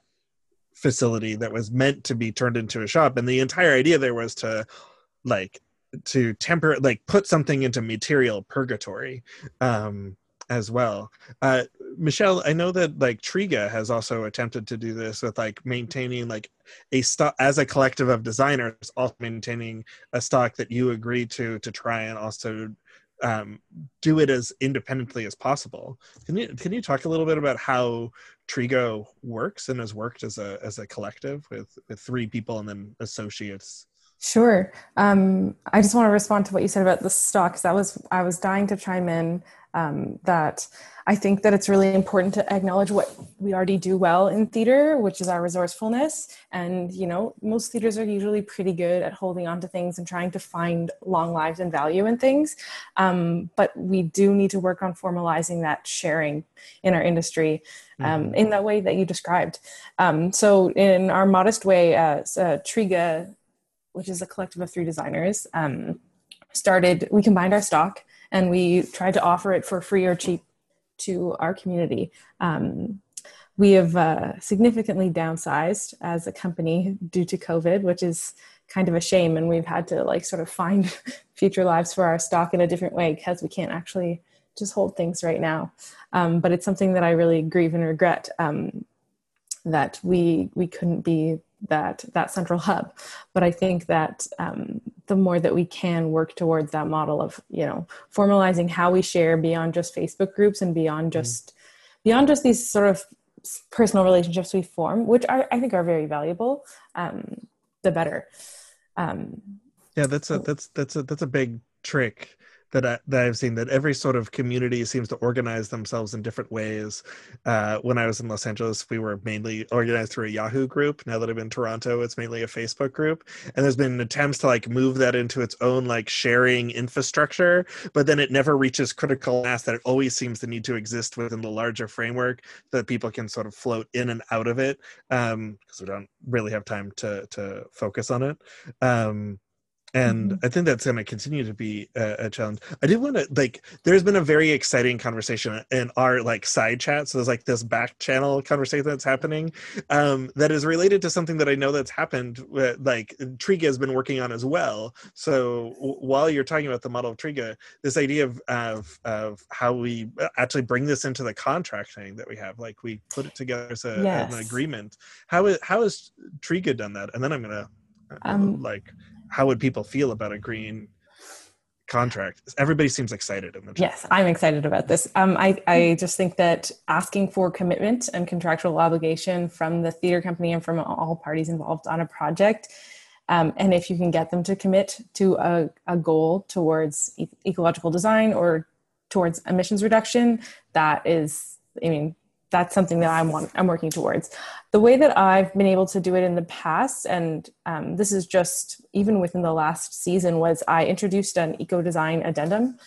facility that was meant to be turned into a shop, and the entire idea there was to like to temper like put something into material purgatory um as well uh michelle i know that like triga has also attempted to do this with like maintaining like a stock as a collective of designers also maintaining a stock that you agree to to try and also um, do it as independently as possible. Can you can you talk a little bit about how Triga works and has worked as a as a collective with with three people and then associates Sure. Um, I just want to respond to what you said about the stock because that was I was dying to chime in. Um, that I think that it's really important to acknowledge what we already do well in theater, which is our resourcefulness. And, you know, most theaters are usually pretty good at holding on to things and trying to find long lives and value in things. Um, but we do need to work on formalizing that sharing in our industry um, mm-hmm. in that way that you described. Um, so, in our modest way, uh, uh, Triga, which is a collective of three designers, um, started, we combined our stock and we tried to offer it for free or cheap to our community. Um, we have uh, significantly downsized as a company due to COVID, which is kind of a shame. And we've had to like sort of find future lives for our stock in a different way because we can't actually just hold things right now. Um, but it's something that I really grieve and regret um, that we we couldn't be that that central hub. But I think that um, the more that we can work towards that model of you know formalizing how we share beyond just facebook groups and beyond mm-hmm. just mm-hmm. beyond just these sort of personal relationships we form which are i think are very valuable um, the better um, yeah that's a that's that's a that's a big trick that, I, that I've seen that every sort of community seems to organize themselves in different ways. Uh, when I was in Los Angeles, we were mainly organized through a Yahoo group. Now that I'm in Toronto, it's mainly a Facebook group. And there's been attempts to like move that into its own like sharing infrastructure, but then it never reaches critical mass that it always seems to need to exist within the larger framework that people can sort of float in and out of it because um, we don't really have time to to focus on it. Um, and mm-hmm. i think that's going to continue to be a, a challenge. I did want to like there's been a very exciting conversation in our like side chat. So there's like this back channel conversation that's happening um, that is related to something that i know that's happened like triga has been working on as well. So w- while you're talking about the model of triga this idea of, of of how we actually bring this into the contracting that we have like we put it together as a, yes. an agreement. How is how has triga done that? And then i'm gonna um, like how would people feel about a green contract? Everybody seems excited in the yes i'm excited about this. Um, I, I just think that asking for commitment and contractual obligation from the theater company and from all parties involved on a project um, and if you can get them to commit to a, a goal towards e- ecological design or towards emissions reduction that is i mean that's something that I'm I'm working towards. The way that I've been able to do it in the past, and um, this is just even within the last season, was I introduced an eco design addendum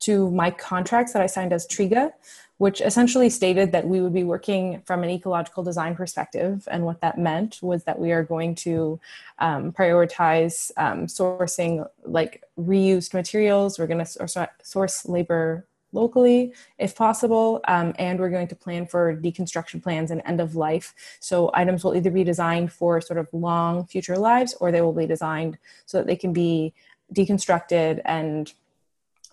to my contracts that I signed as Triga, which essentially stated that we would be working from an ecological design perspective. And what that meant was that we are going to um, prioritize um, sourcing like reused materials. We're going to source labor locally if possible um, and we're going to plan for deconstruction plans and end of life. So items will either be designed for sort of long future lives or they will be designed so that they can be deconstructed and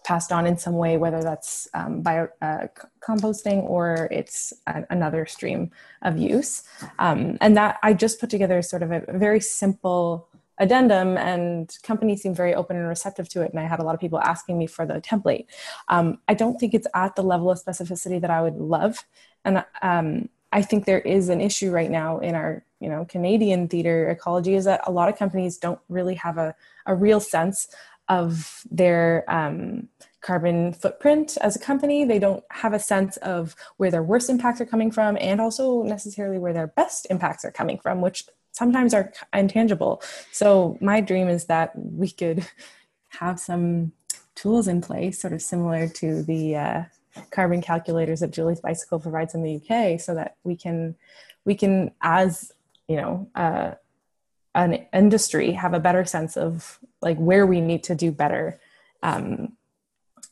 passed on in some way whether that's um, uh, composting or it's a, another stream of use. Um, and that i just put together sort of a very simple addendum and companies seemed very open and receptive to it and i had a lot of people asking me for the template. Um, i don't think it's at the level of specificity that i would love and um, i think there is an issue right now in our you know canadian theater ecology is that a lot of companies don't really have a, a real sense of their um, carbon footprint as a company. They don't have a sense of where their worst impacts are coming from and also necessarily where their best impacts are coming from which sometimes are intangible. So my dream is that we could have some tools in place, sort of similar to the uh, carbon calculators that Julie's Bicycle provides in the UK, so that we can we can as you know uh, an industry have a better sense of like where we need to do better um,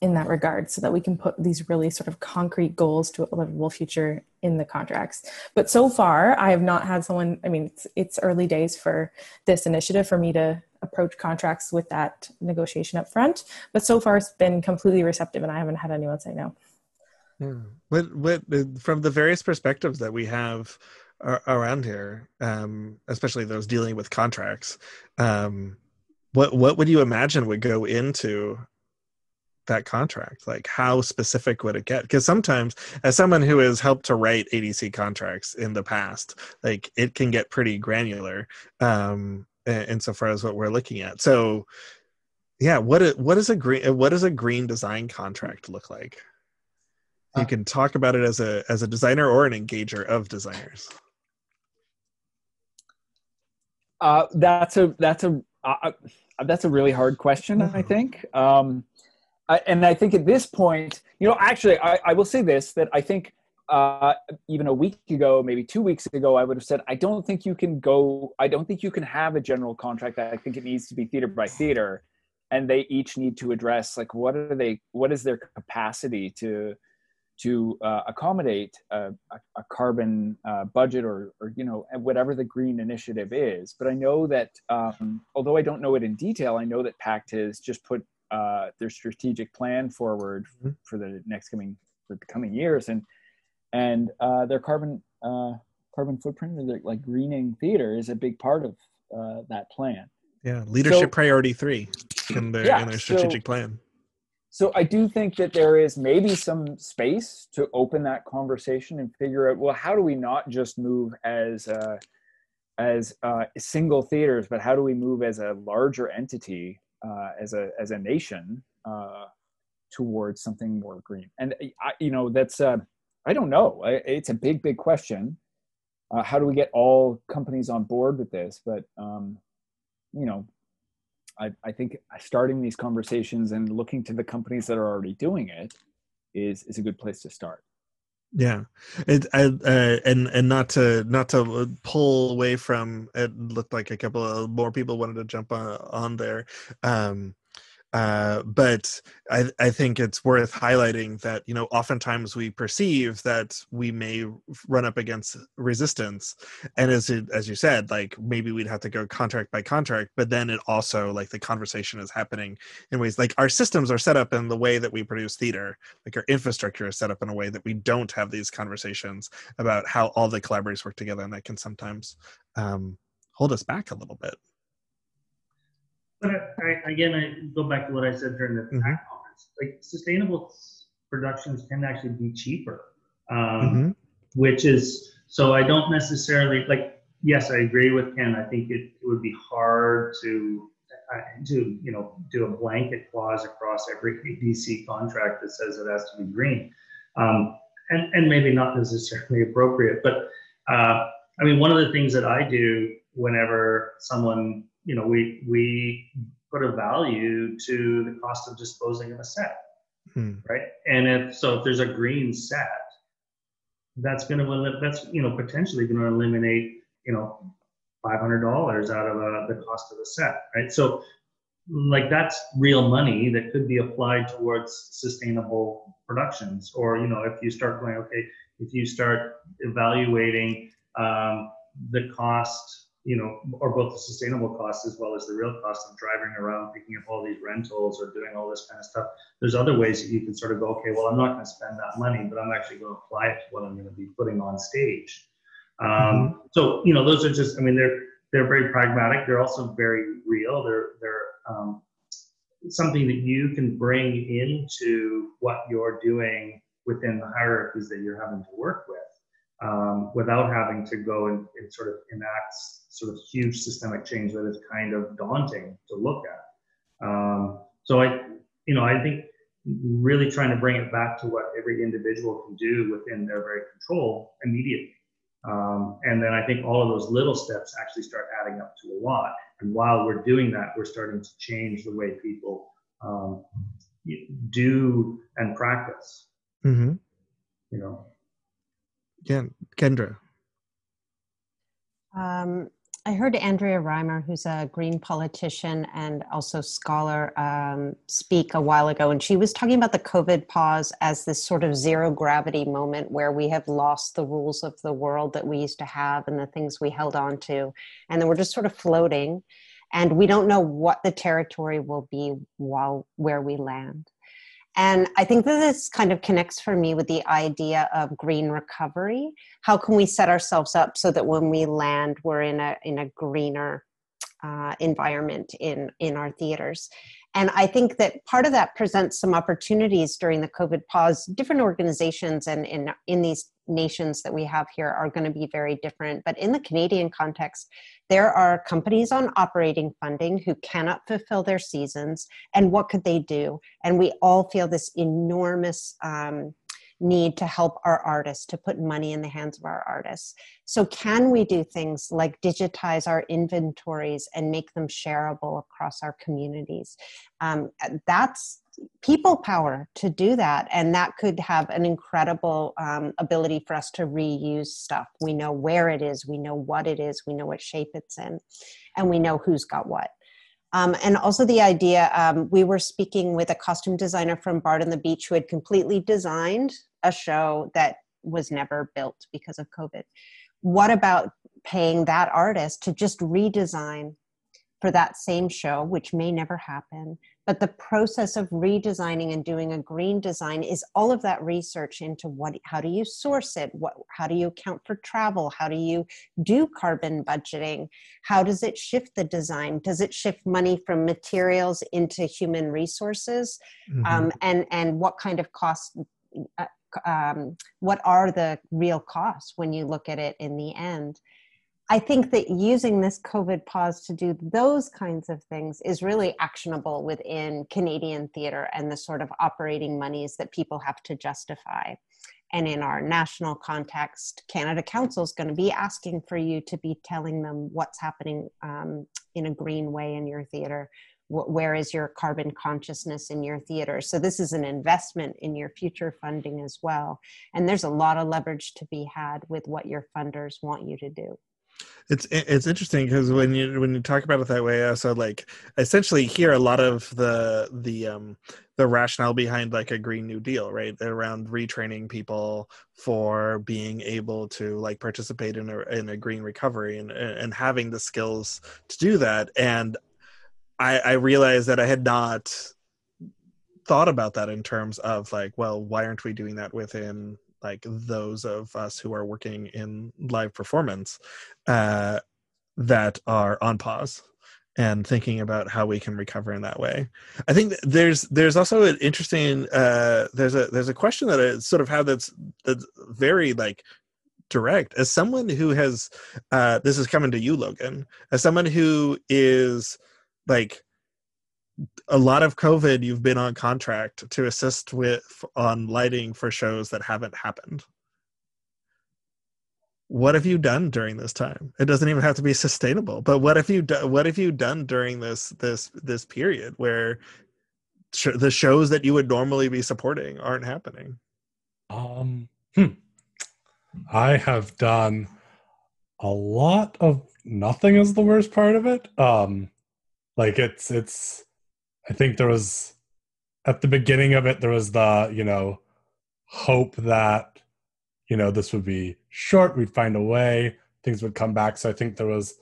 in that regard so that we can put these really sort of concrete goals to a livable future in the contracts but so far i have not had someone i mean it's, it's early days for this initiative for me to approach contracts with that negotiation up front but so far it's been completely receptive and i haven't had anyone say no yeah. what, what, from the various perspectives that we have around here um, especially those dealing with contracts um, what what would you imagine would go into that contract like how specific would it get because sometimes as someone who has helped to write adc contracts in the past like it can get pretty granular um insofar as what we're looking at so yeah what what is a green what does a green design contract look like you can talk about it as a as a designer or an engager of designers. Uh, that's a that's a uh, that's a really hard question. I mm-hmm. think, um, I, and I think at this point, you know, actually, I, I will say this: that I think uh, even a week ago, maybe two weeks ago, I would have said, I don't think you can go. I don't think you can have a general contract. I think it needs to be theater by theater, and they each need to address like what are they, what is their capacity to to uh, accommodate a, a, carbon uh, budget or, or you know whatever the green initiative is. But I know that um, although I don't know it in detail, I know that Pact has just put uh, their strategic plan forward mm-hmm. for the next coming for the coming years, and and uh, their carbon uh, carbon footprint or their like greening theater is a big part of uh, that plan. Yeah, leadership so, priority three in their yeah, in their strategic so, plan so I do think that there is maybe some space to open that conversation and figure out well how do we not just move as uh, as uh, single theaters, but how do we move as a larger entity uh, as a as a nation uh, towards something more green? And I, you know that's uh, I don't know. It's a big big question. Uh, how do we get all companies on board with this? But um, you know I, I think starting these conversations and looking to the companies that are already doing it is is a good place to start yeah. It I, uh, and and not to not to pull away from it looked like a couple of more people wanted to jump on, on there. Um uh, but I, I think it's worth highlighting that you know oftentimes we perceive that we may run up against resistance, and as it, as you said, like maybe we'd have to go contract by contract, but then it also like the conversation is happening in ways like our systems are set up in the way that we produce theater, like our infrastructure is set up in a way that we don't have these conversations about how all the collaborators work together, and that can sometimes um, hold us back a little bit. But I, again, I go back to what I said during the mm-hmm. conference. Like sustainable productions can actually be cheaper, um, mm-hmm. which is so I don't necessarily like. Yes, I agree with Ken. I think it, it would be hard to uh, to you know do a blanket clause across every DC contract that says it has to be green, um, and and maybe not necessarily appropriate. But uh, I mean, one of the things that I do whenever someone you know, we we put a value to the cost of disposing of a set, hmm. right? And if so, if there's a green set, that's going to that's you know potentially going to eliminate you know five hundred dollars out of uh, the cost of the set, right? So like that's real money that could be applied towards sustainable productions or you know if you start going okay if you start evaluating um, the cost you know, or both the sustainable costs as well as the real cost of driving around, picking up all these rentals or doing all this kind of stuff. There's other ways that you can sort of go, okay, well, I'm not going to spend that money, but I'm actually going to apply it to what I'm going to be putting on stage. Um, mm-hmm. So, you know, those are just, I mean, they're they're very pragmatic. They're also very real. They're they're um, something that you can bring into what you're doing within the hierarchies that you're having to work with um, without having to go and, and, sort of enact sort of huge systemic change that is kind of daunting to look at. Um, so I, you know, I think really trying to bring it back to what every individual can do within their very control immediately. Um, and then I think all of those little steps actually start adding up to a lot. And while we're doing that, we're starting to change the way people um, do and practice. Mm-hmm. You know. Yeah, Kendra. Um, I heard Andrea Reimer, who's a green politician and also scholar, um, speak a while ago, and she was talking about the COVID pause as this sort of zero gravity moment where we have lost the rules of the world that we used to have and the things we held on to, and then we're just sort of floating, and we don't know what the territory will be while where we land. And I think that this kind of connects for me with the idea of green recovery. How can we set ourselves up so that when we land, we're in a in a greener uh, environment in in our theaters? And I think that part of that presents some opportunities during the COVID pause. Different organizations and in in these nations that we have here are going to be very different. But in the Canadian context, there are companies on operating funding who cannot fulfill their seasons. And what could they do? And we all feel this enormous um, need to help our artists to put money in the hands of our artists. So can we do things like digitize our inventories and make them shareable across our communities? Um, that's people power to do that and that could have an incredible um, ability for us to reuse stuff. We know where it is we know what it is we know what shape it's in and we know who's got what. Um, and also the idea um, we were speaking with a costume designer from bard on the beach who had completely designed a show that was never built because of covid what about paying that artist to just redesign for that same show, which may never happen. But the process of redesigning and doing a green design is all of that research into what, how do you source it? What, how do you account for travel? How do you do carbon budgeting? How does it shift the design? Does it shift money from materials into human resources? Mm-hmm. Um, and, and what kind of cost, uh, um, what are the real costs when you look at it in the end? I think that using this COVID pause to do those kinds of things is really actionable within Canadian theatre and the sort of operating monies that people have to justify. And in our national context, Canada Council is going to be asking for you to be telling them what's happening um, in a green way in your theatre. Where is your carbon consciousness in your theater? So, this is an investment in your future funding as well. And there's a lot of leverage to be had with what your funders want you to do it's it's interesting because when you when you talk about it that way, also like essentially here a lot of the the um the rationale behind like a green new deal right around retraining people for being able to like participate in a in a green recovery and and having the skills to do that and i i realized that i had not thought about that in terms of like well why aren't we doing that within like those of us who are working in live performance uh, that are on pause and thinking about how we can recover in that way. I think there's there's also an interesting uh, there's a there's a question that I sort of have that's that's very like direct as someone who has uh, this is coming to you Logan as someone who is like a lot of COVID, you've been on contract to assist with on lighting for shows that haven't happened. What have you done during this time? It doesn't even have to be sustainable, but what have you done? What have you done during this this this period where sh- the shows that you would normally be supporting aren't happening? Um, hmm. I have done a lot of nothing. Is the worst part of it. Um, like it's it's I think there was at the beginning of it there was the you know hope that you know this would be short we'd find a way things would come back. So i think there was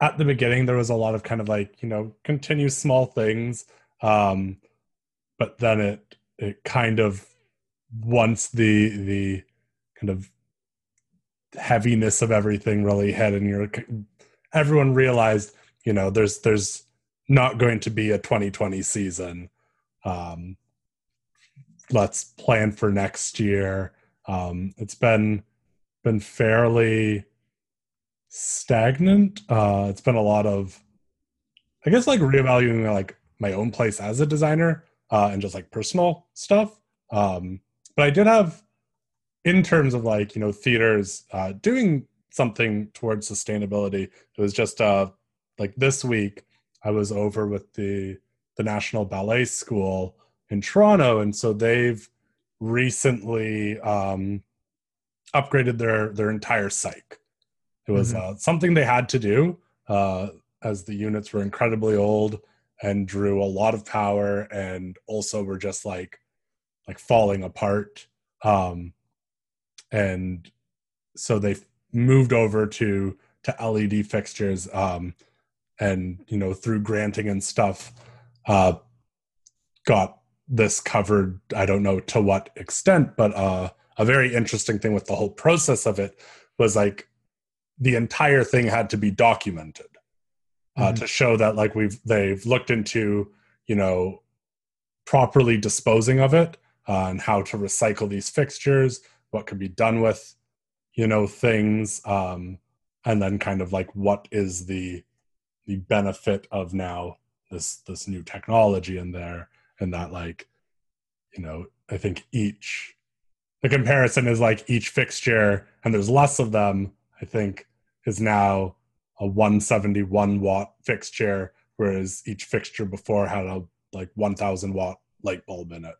at the beginning there was a lot of kind of like you know continue small things um but then it it kind of once the the kind of heaviness of everything really hit and you're everyone realized you know there's there's not going to be a 2020 season. Um, let's plan for next year. Um, it's been been fairly stagnant. Uh, it's been a lot of, I guess, like reevaluating like my own place as a designer uh, and just like personal stuff. Um, but I did have, in terms of like you know theaters uh, doing something towards sustainability. It was just uh, like this week I was over with the the National Ballet School in Toronto, and so they've recently um, upgraded their their entire cyc. It was mm-hmm. uh, something they had to do uh, as the units were incredibly old and drew a lot of power, and also were just like like falling apart. Um, and so they moved over to to LED fixtures. Um, and you know through granting and stuff uh got this covered i don't know to what extent but uh a very interesting thing with the whole process of it was like the entire thing had to be documented uh, mm-hmm. to show that like we've they've looked into you know properly disposing of it uh, and how to recycle these fixtures what can be done with you know things um and then kind of like what is the the benefit of now this this new technology in there and that like you know I think each the comparison is like each fixture, and there's less of them. I think is now a 171 watt fixture, whereas each fixture before had a like 1000 watt light bulb in it.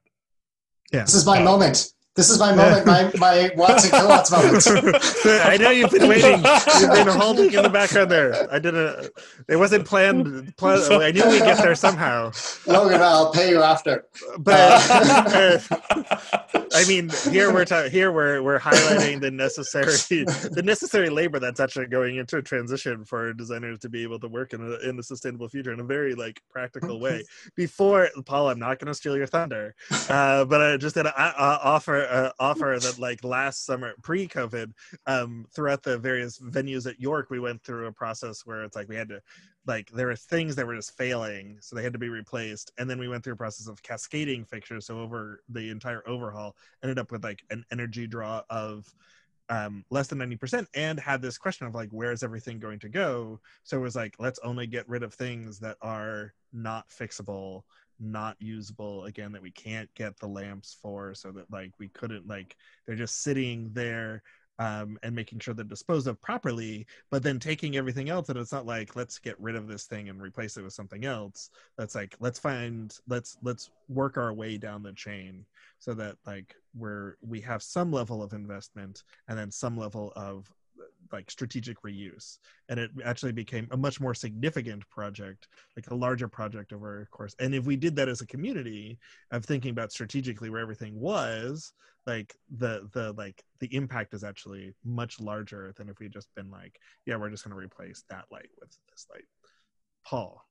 Yeah. This is my uh, moment. This is my moment, my, my watts and kilowatts moment. I know you've been waiting. You've been holding in the background there. I didn't. It wasn't planned. Plan, I knew we'd get there somehow. Logan, I'll pay you after. But uh, I mean, here we're ta- here we're we're highlighting the necessary the necessary labor that's actually going into a transition for designers to be able to work in a in a sustainable future in a very like practical way. Before Paul, I'm not going to steal your thunder, uh, but I just going to offer uh, offer that like last summer pre-covid um throughout the various venues at york we went through a process where it's like we had to like there were things that were just failing so they had to be replaced and then we went through a process of cascading fixtures so over the entire overhaul ended up with like an energy draw of um, less than 90% and had this question of like where's everything going to go? So it was like let's only get rid of things that are not fixable not usable again that we can't get the lamps for so that like we couldn't like they're just sitting there um, and making sure they're disposed of properly, but then taking everything else. And it's not like let's get rid of this thing and replace it with something else. That's like let's find let's let's work our way down the chain so that like we're we have some level of investment and then some level of like strategic reuse. And it actually became a much more significant project like a larger project over a course. And if we did that as a community of thinking about strategically where everything was like the the like the impact is actually much larger than if we just been like yeah we're just going to replace that light with this light. Paul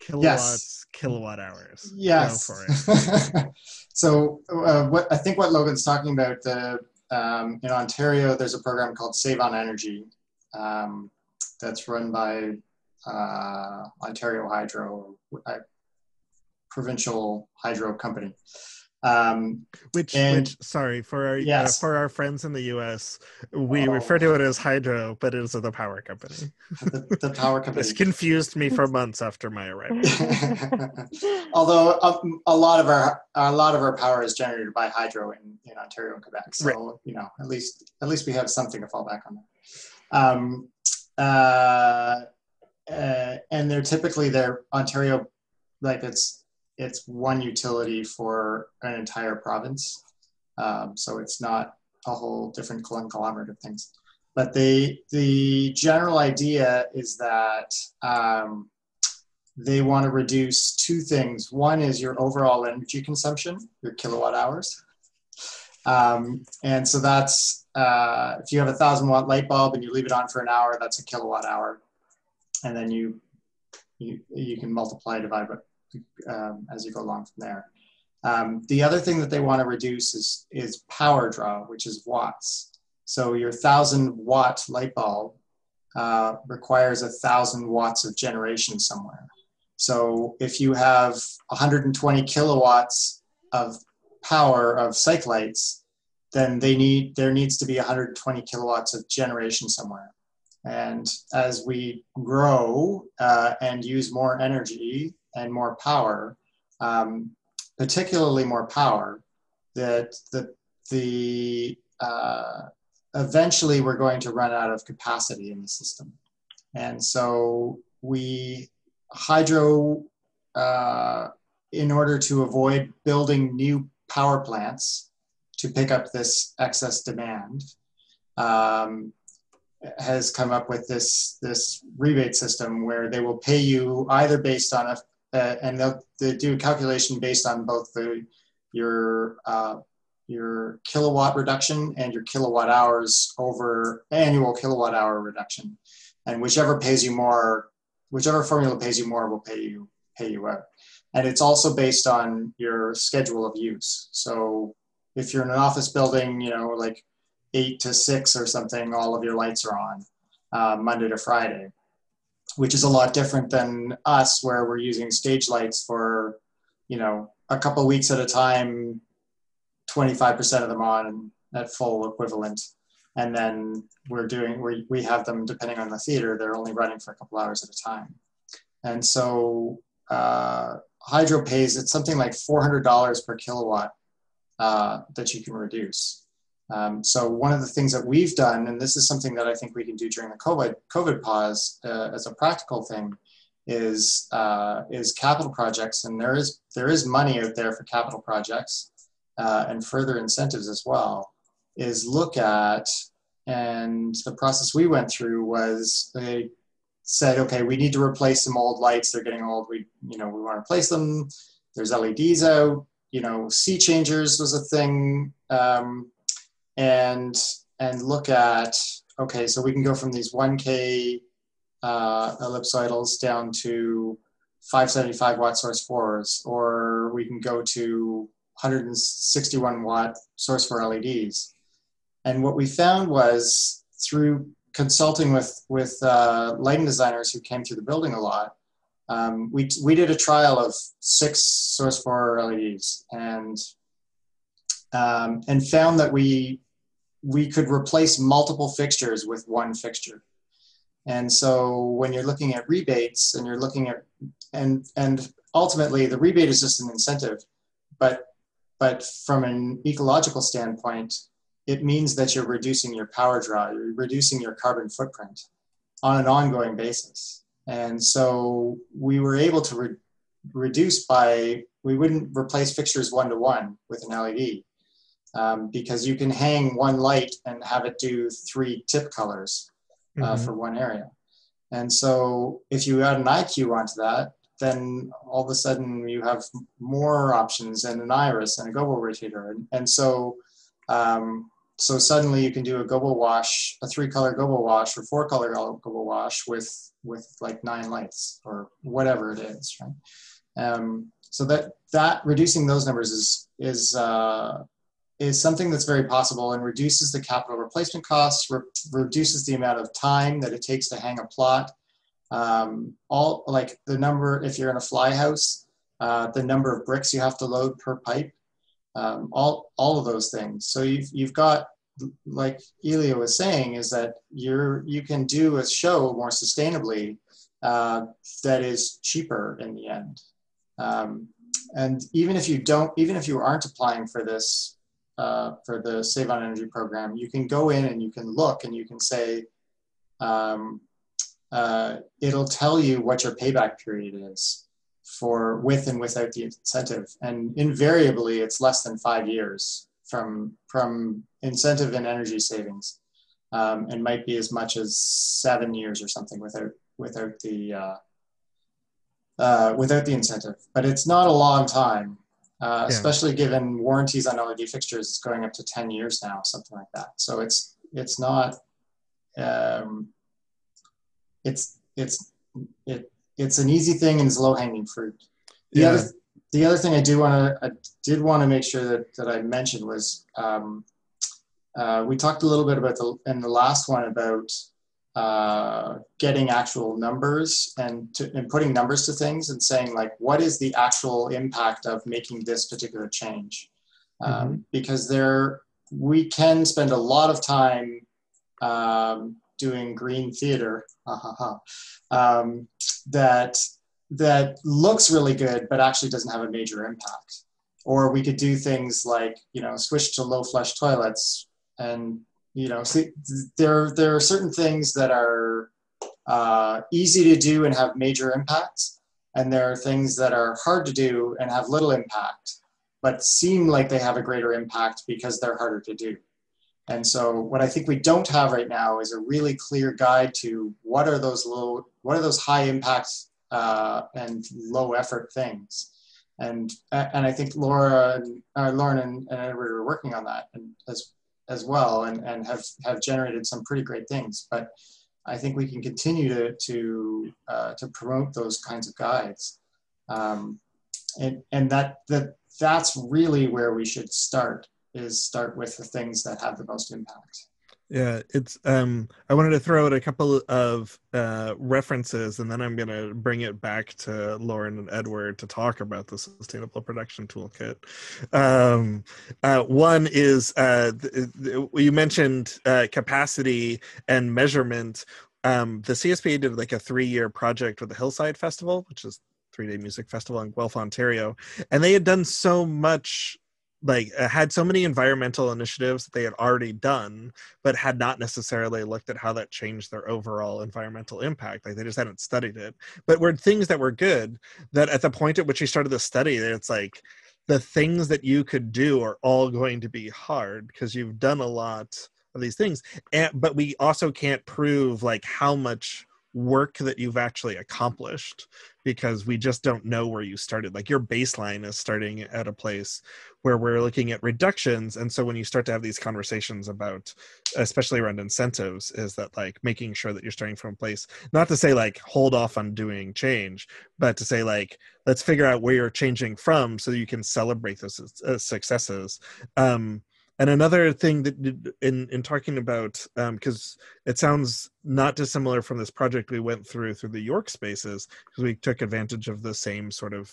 kilowatts yes. kilowatt hours. Yes. so uh, what i think what logan's talking about the um, in Ontario, there's a program called Save on Energy um, that's run by uh, Ontario Hydro, uh, provincial hydro company. Um, which, and, which, sorry for our uh, yes. uh, for our friends in the U.S., we oh. refer to it as hydro, but it is the power company. The, the power company. this confused me for months after my arrival. Although um, a lot of our a lot of our power is generated by hydro in, in Ontario and Quebec, so right. you know at least at least we have something to fall back on. Um, uh, uh, and they're typically they're Ontario, like it's it's one utility for an entire province. Um, so it's not a whole different conglomerate of things. But the, the general idea is that um, they want to reduce two things. One is your overall energy consumption, your kilowatt hours. Um, and so that's, uh, if you have a thousand watt light bulb and you leave it on for an hour, that's a kilowatt hour. And then you, you, you can multiply, divide um, as you go along from there. Um, the other thing that they want to reduce is, is power draw, which is watts. So your thousand watt light bulb uh, requires a thousand watts of generation somewhere. So if you have 120 kilowatts of power of cyc lights, then they need there needs to be 120 kilowatts of generation somewhere. And as we grow uh, and use more energy, and more power, um, particularly more power, that the, the uh, eventually we're going to run out of capacity in the system. And so we hydro, uh, in order to avoid building new power plants to pick up this excess demand, um, has come up with this this rebate system where they will pay you either based on a uh, and they'll they do a calculation based on both the your uh, your kilowatt reduction and your kilowatt hours over annual kilowatt hour reduction, and whichever pays you more, whichever formula pays you more will pay you pay you out, and it's also based on your schedule of use. So if you're in an office building, you know like eight to six or something, all of your lights are on uh, Monday to Friday which is a lot different than us where we're using stage lights for you know a couple weeks at a time 25% of them on at full equivalent and then we're doing we, we have them depending on the theater they're only running for a couple hours at a time and so uh, hydro pays it's something like $400 per kilowatt uh, that you can reduce. Um, so one of the things that we've done, and this is something that I think we can do during the COVID COVID pause uh, as a practical thing, is uh, is capital projects, and there is there is money out there for capital projects uh, and further incentives as well. Is look at and the process we went through was they said, okay, we need to replace some old lights. They're getting old. We you know we want to replace them. There's LEDs out. You know, Seachangers was a thing. Um, and and look at okay, so we can go from these 1K uh, ellipsoidals down to 575 watt source fours, or we can go to 161 watt source for LEDs. And what we found was through consulting with with uh, lighting designers who came through the building a lot, um, we we did a trial of six source four LEDs and um, and found that we we could replace multiple fixtures with one fixture. And so when you're looking at rebates and you're looking at and and ultimately the rebate is just an incentive, but but from an ecological standpoint, it means that you're reducing your power draw, you're reducing your carbon footprint on an ongoing basis. And so we were able to re- reduce by we wouldn't replace fixtures one to one with an LED um, because you can hang one light and have it do three tip colors uh, mm-hmm. for one area. And so if you add an I-Cue onto that, then all of a sudden you have more options and an iris and a gobo rotator. And, and so, um, so suddenly you can do a gobo wash, a three color gobo wash or four color gobo wash with, with like nine lights or whatever it is, right? Um, so that, that reducing those numbers is, is, uh, is something that's very possible and reduces the capital replacement costs, re- reduces the amount of time that it takes to hang a plot. Um, all like the number, if you're in a fly house, uh, the number of bricks you have to load per pipe, um, all all of those things. So you've you've got like Elia was saying, is that you're you can do a show more sustainably uh, that is cheaper in the end. Um, and even if you don't, even if you aren't applying for this uh, for the Save on Energy program, you can go in and you can look and you can say, um, uh, it'll tell you what your payback period is for with and without the incentive. And invariably, it's less than five years from, from incentive and energy savings. Um, and might be as much as seven years or something without, without, the, uh, uh without the incentive. But it's not a long time uh, yeah. especially given warranties on LED fixtures is going up to 10 years now, something like that. So it's it's not um, it's it's it it's an easy thing and it's low hanging fruit. The yeah. other the other thing I do want to I did want to make sure that that I mentioned was um, uh, we talked a little bit about the in the last one about uh, getting actual numbers and, to, and putting numbers to things and saying like what is the actual impact of making this particular change um, mm-hmm. because there we can spend a lot of time um, doing green theater um, that that looks really good but actually doesn't have a major impact or we could do things like you know switch to low flush toilets and you know, see, there there are certain things that are uh, easy to do and have major impacts, and there are things that are hard to do and have little impact, but seem like they have a greater impact because they're harder to do. And so, what I think we don't have right now is a really clear guide to what are those low, what are those high impact uh, and low effort things. And and I think Laura and uh, Lauren and, and Edward are working on that, and as as well and, and have, have generated some pretty great things. But I think we can continue to, to, uh, to promote those kinds of guides. Um, and and that, that, that's really where we should start is start with the things that have the most impact. Yeah, it's um I wanted to throw out a couple of uh references and then I'm going to bring it back to Lauren and Edward to talk about the sustainable production toolkit. Um uh one is uh th- th- you mentioned uh capacity and measurement. Um the CSP did like a 3-year project with the Hillside Festival, which is three day music festival in Guelph, Ontario. And they had done so much like uh, had so many environmental initiatives that they had already done but had not necessarily looked at how that changed their overall environmental impact like they just hadn't studied it. But were things that were good that at the point at which you started the study it's like the things that you could do are all going to be hard because you've done a lot of these things and, but we also can't prove like how much work that you've actually accomplished because we just don't know where you started. Like your baseline is starting at a place where we're looking at reductions. And so when you start to have these conversations about especially around incentives is that like making sure that you're starting from a place not to say like hold off on doing change but to say like let's figure out where you're changing from so you can celebrate those uh, successes. Um and another thing that in in talking about because um, it sounds not dissimilar from this project we went through through the york spaces because we took advantage of the same sort of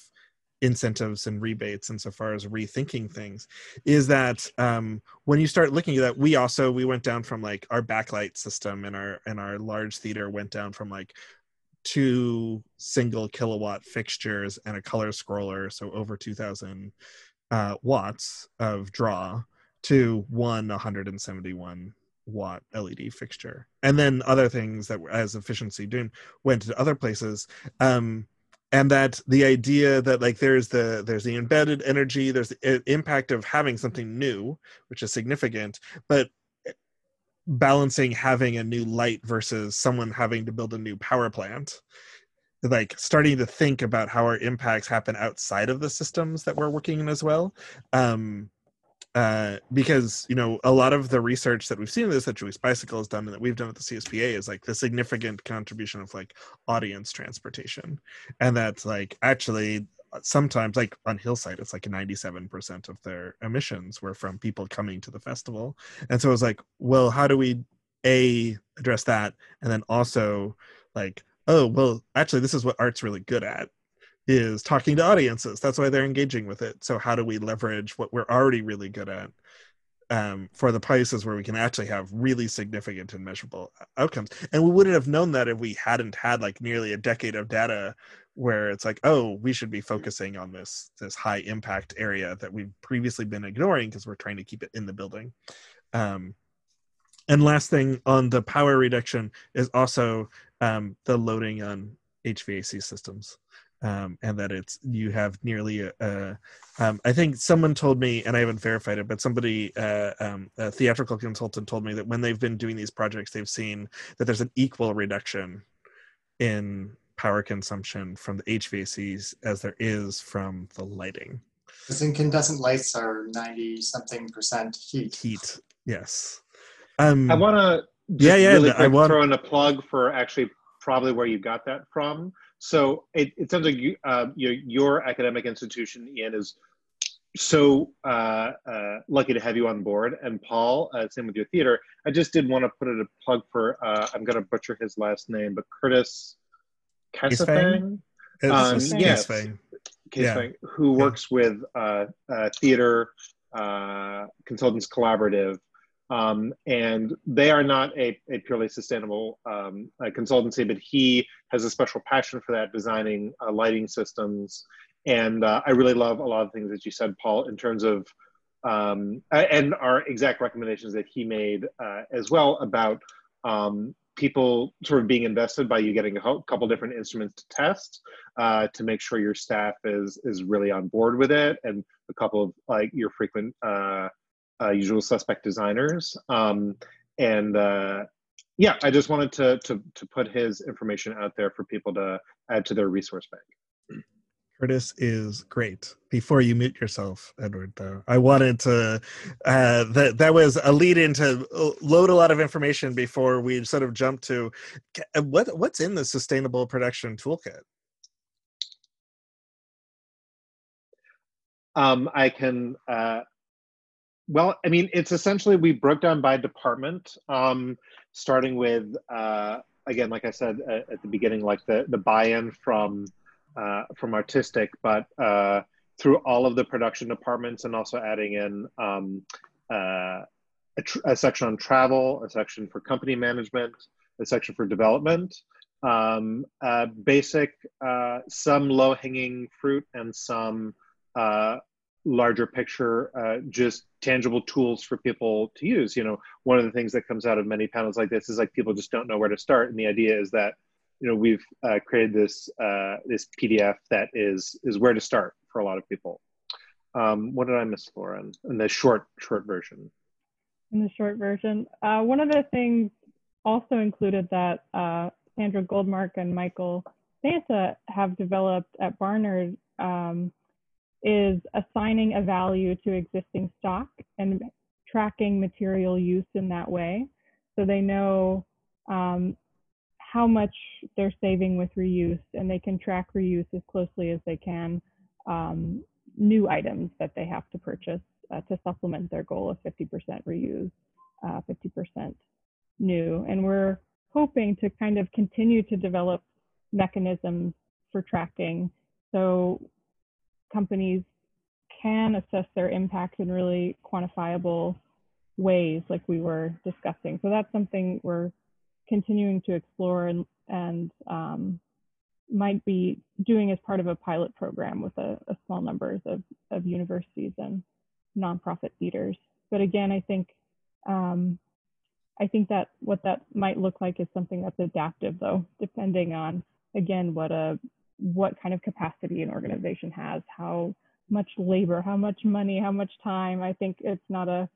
incentives and rebates insofar as rethinking things is that um, when you start looking at that we also we went down from like our backlight system in our in our large theater went down from like two single kilowatt fixtures and a color scroller so over 2000 uh, watts of draw to one 171 watt LED fixture, and then other things that were as efficiency doing went to other places. Um, and that the idea that like there's the there's the embedded energy, there's the impact of having something new, which is significant, but balancing having a new light versus someone having to build a new power plant like starting to think about how our impacts happen outside of the systems that we're working in as well um uh, because you know a lot of the research that we've seen this that Julie's Bicycle has done and that we've done at the CSPA is like the significant contribution of like audience transportation, and that's like actually uh, sometimes like on Hillside it's like 97% of their emissions were from people coming to the festival, and so it was like, well, how do we a address that, and then also like oh well actually this is what art's really good at is talking to audiences. That's why they're engaging with it. So how do we leverage what we're already really good at um, for the places where we can actually have really significant and measurable outcomes? And we wouldn't have known that if we hadn't had like nearly a decade of data where it's like, oh, we should be focusing on this this high impact area that we've previously been ignoring because we're trying to keep it in the building. Um, and last thing on the power reduction is also um, the loading on HVAC systems um, and that it's you have nearly a, a um, I think someone told me, and I haven't verified it, but somebody, uh, um, a theatrical consultant, told me that when they've been doing these projects, they've seen that there's an equal reduction in power consumption from the HVACs as there is from the lighting. Because incandescent lights are ninety something percent heat. Heat, yes. Um, I want to yeah, yeah. Really I want to throw in a plug for actually probably where you got that from. So it, it sounds like you, uh, your, your academic institution, Ian, is so uh, uh, lucky to have you on board. And Paul, uh, same with your theater. I just did want to put it a plug for, uh, I'm going to butcher his last name, but Curtis Kasefang? Um, yes, yeah. who works with uh, uh, Theater Consultants Collaborative um, and they are not a, a purely sustainable um, consultancy, but he has a special passion for that, designing uh, lighting systems. And uh, I really love a lot of things that you said, Paul, in terms of, um, and our exact recommendations that he made uh, as well about um, people sort of being invested by you getting a couple different instruments to test uh, to make sure your staff is is really on board with it, and a couple of like your frequent uh, uh, usual suspect designers. Um, and uh, yeah, I just wanted to, to, to put his information out there for people to add to their resource bank. Curtis is great. Before you mute yourself, Edward, though, I wanted to uh, that that was a lead in to load a lot of information before we sort of jump to uh, what what's in the sustainable production toolkit. Um, I can uh, well, I mean, it's essentially we broke down by department, um, starting with uh, again, like I said at, at, the beginning, like the the buy-in from uh, from artistic, but uh, through all of the production departments, and also adding in um, uh, a, a, section on travel, a section for company management, a section for development. Um, basic, uh, some low-hanging fruit, and some uh, larger picture, uh, just tangible tools for people to use. You know, one of the things that comes out of many panels like this is like people just don't know where to start, and the idea is that you know we've uh, created this uh, this PDF that is is where to start for a lot of people. Um, what did I miss, Lauren? In the short short version. In the short version, uh, one of the things also included that uh, Sandra Goldmark and Michael Banta have developed at Barnard um, is assigning a value to existing stock and tracking material use in that way. So they know um, how much they're saving with reuse and they can track reuse as closely as they can um, new items that they have to purchase uh, to supplement their goal of 50% reuse, uh, 50% new. And we're hoping to kind of continue to develop mechanisms for tracking so companies can assess their impact in really quantifiable ways like we were discussing. So that's something we're continuing to explore and, and um, might be doing as part of a pilot program with a, a small numbers of, of universities and nonprofit theaters. But again, I think um, I think that what that might look like is something that's adaptive, though, depending on again what a what kind of capacity an organization has, how much labor, how much money, how much time. I think it's not a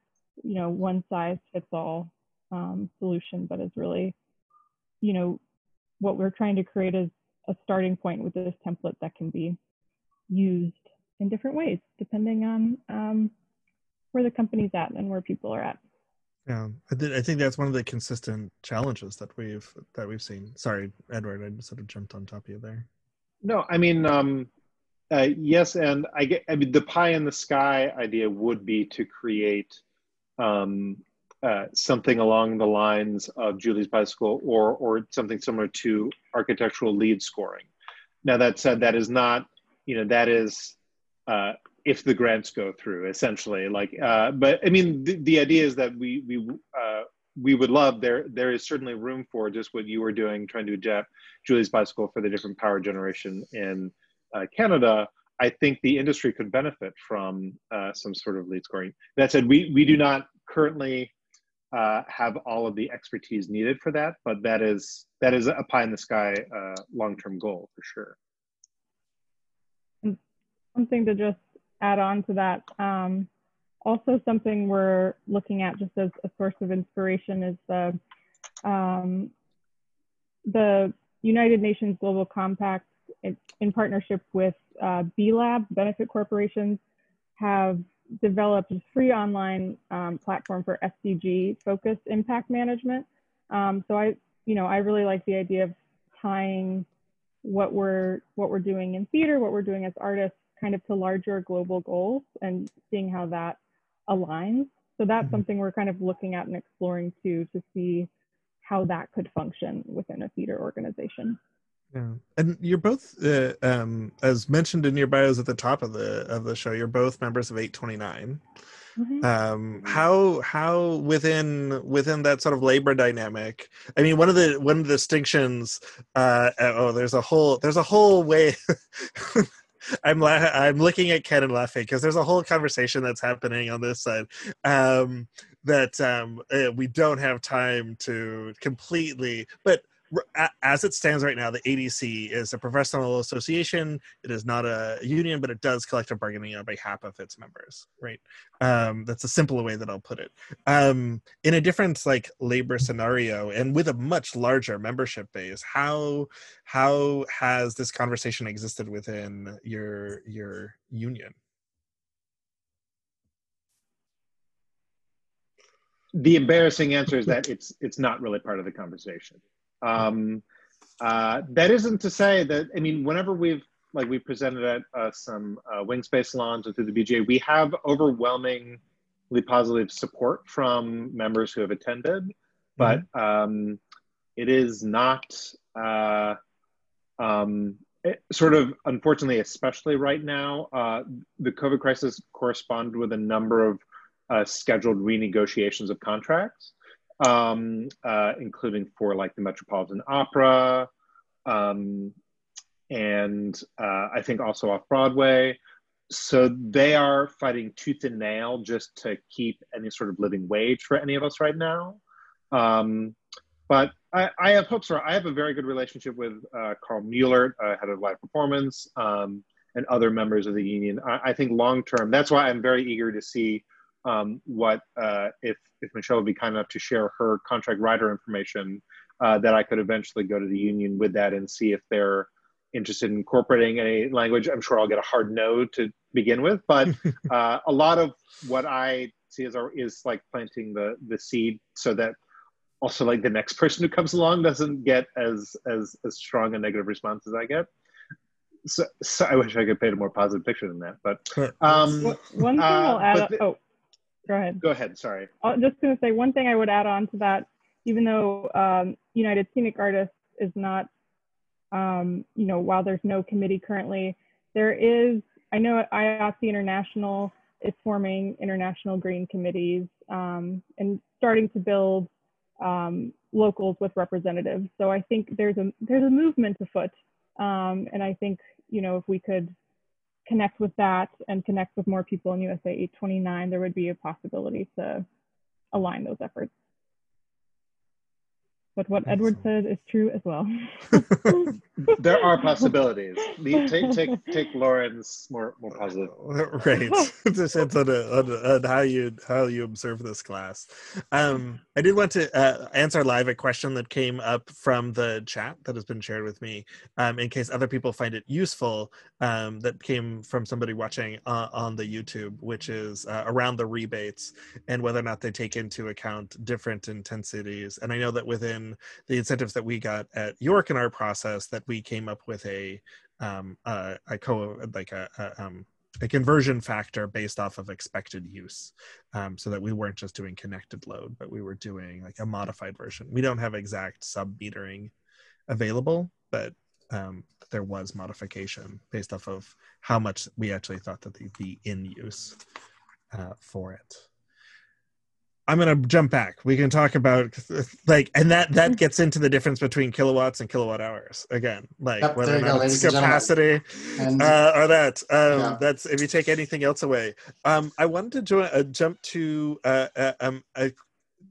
you know one size fits all um, solution, but is really you know what we're trying to create is a starting point with this template that can be used in different ways depending on um, where the company's at and where people are at. Yeah, I, th- I think that's one of the consistent challenges that we've that we've seen. Sorry, Edward, I sort of jumped on top of you there. No, I mean, um, uh, yes, and I get. I mean, the pie in the sky idea would be to create um, uh, something along the lines of Julie's bicycle, or or something similar to architectural LEED scoring. Now that said, that is not. You know, that is uh, if the grants go through essentially like uh, but i mean the, the idea is that we we uh, we would love there there is certainly room for just what you were doing trying to adapt julie's bicycle for the different power generation in uh, canada i think the industry could benefit from uh, some sort of LEED scoring that said we we do not currently uh, have all of the expertise needed for that but that is that is a pie in the sky uh, long-term goal for sure something to just add on to that. Um, also, something we're looking at just as a source of inspiration is the um, the United Nations Global Compact in partnership with uh, B Lab Benefit Corporations have developed a free online um, platform for SDG focused impact management. Um, so I, you know, I really like the idea of tying what we're what we're doing in theater, what we're doing as artists, kind of to larger global goals and seeing how that aligns. So that's mm-hmm. something we're kind of looking at and exploring too to see how that could function within a theater organization. Yeah, and you're both, uh, um, as mentioned in your bios at the top of the of the show, you're both members of 829. Mm-hmm. Um, how how within within that sort of labor dynamic? I mean, one of the one of the distinctions. Uh, oh, there's a whole there's a whole way. I'm la- I'm looking at Ken and laughing because there's a whole conversation that's happening on this side um, that um, uh, we don't have time to completely. But as it stands right now, the ADC is a professional association. It is not a union, but it does collective bargaining on behalf of its members. Right. Um, that's a simple way that I'll put it. Um, in a different like labor scenario, and with a much larger membership base, how how has this conversation existed within your your union? The embarrassing answer is that it's it's not really part of the conversation. Um, uh, that isn't to say that, I mean, whenever we've, like we presented at uh, some uh, Wingspace salons or through the BGA, we have overwhelmingly positive support from members who have attended, but mm-hmm. um, it is not uh, um, it, sort of, unfortunately, especially right now, uh, the COVID crisis corresponded with a number of uh, scheduled renegotiations of contracts um, uh, including for like the Metropolitan Opera, um, and uh, I think also off Broadway. so they are fighting tooth and nail just to keep any sort of living wage for any of us right now. Um, but I, I, have hopes for. I have a very good relationship with uh, Carl Mulert, uh, head of live performance, um, and other members of the union. I, I think long term, that's why I'm very eager to see um, what uh, if if Michelle would be kind enough to share her contract writer information uh, that I could eventually go to the union with that and see if they're interested in incorporating any language. I'm sure I'll get a hard no to begin with, but uh, a lot of what I see is, is like planting the the seed so that also like the next person who comes along doesn't get as as as strong a negative response as I get. So, so I wish I could paint a more positive picture than that. But um, one thing uh, I'll add. The, oh, go ahead. Go ahead. Sorry. I'm just going to say one thing I would add on to that. Even though um, United Scenic Artists is not, um, you know, while there's no committee currently, there is. I know IATSE International is forming international green committees um, and starting to build um, locals with representatives. So I think there's a there's a movement afoot, um, and I think you know if we could connect with that and connect with more people in USA 829, there would be a possibility to align those efforts. But what Edward said is true as well. there are possibilities. Take take take Lauren's more more positive. Right. it depends on, on, on, how you how you observe this class. Um, I did want to uh, answer live a question that came up from the chat that has been shared with me, um, in case other people find it useful. Um, that came from somebody watching uh, on the YouTube, which is uh, around the rebates and whether or not they take into account different intensities. And I know that within the incentives that we got at York in our process that we came up with a um, a co like a, a, um, a conversion factor based off of expected use. Um, so that we weren't just doing connected load but we were doing like a modified version. We don't have exact sub metering available but um, there was modification based off of how much we actually thought that they'd be in use uh, for it I'm gonna jump back. We can talk about like, and that that gets into the difference between kilowatts and kilowatt hours again, like yep, whether or not it's capacity and, uh, or that. Um, yeah. That's if you take anything else away. Um, I wanted to join, uh, jump to uh, uh um, a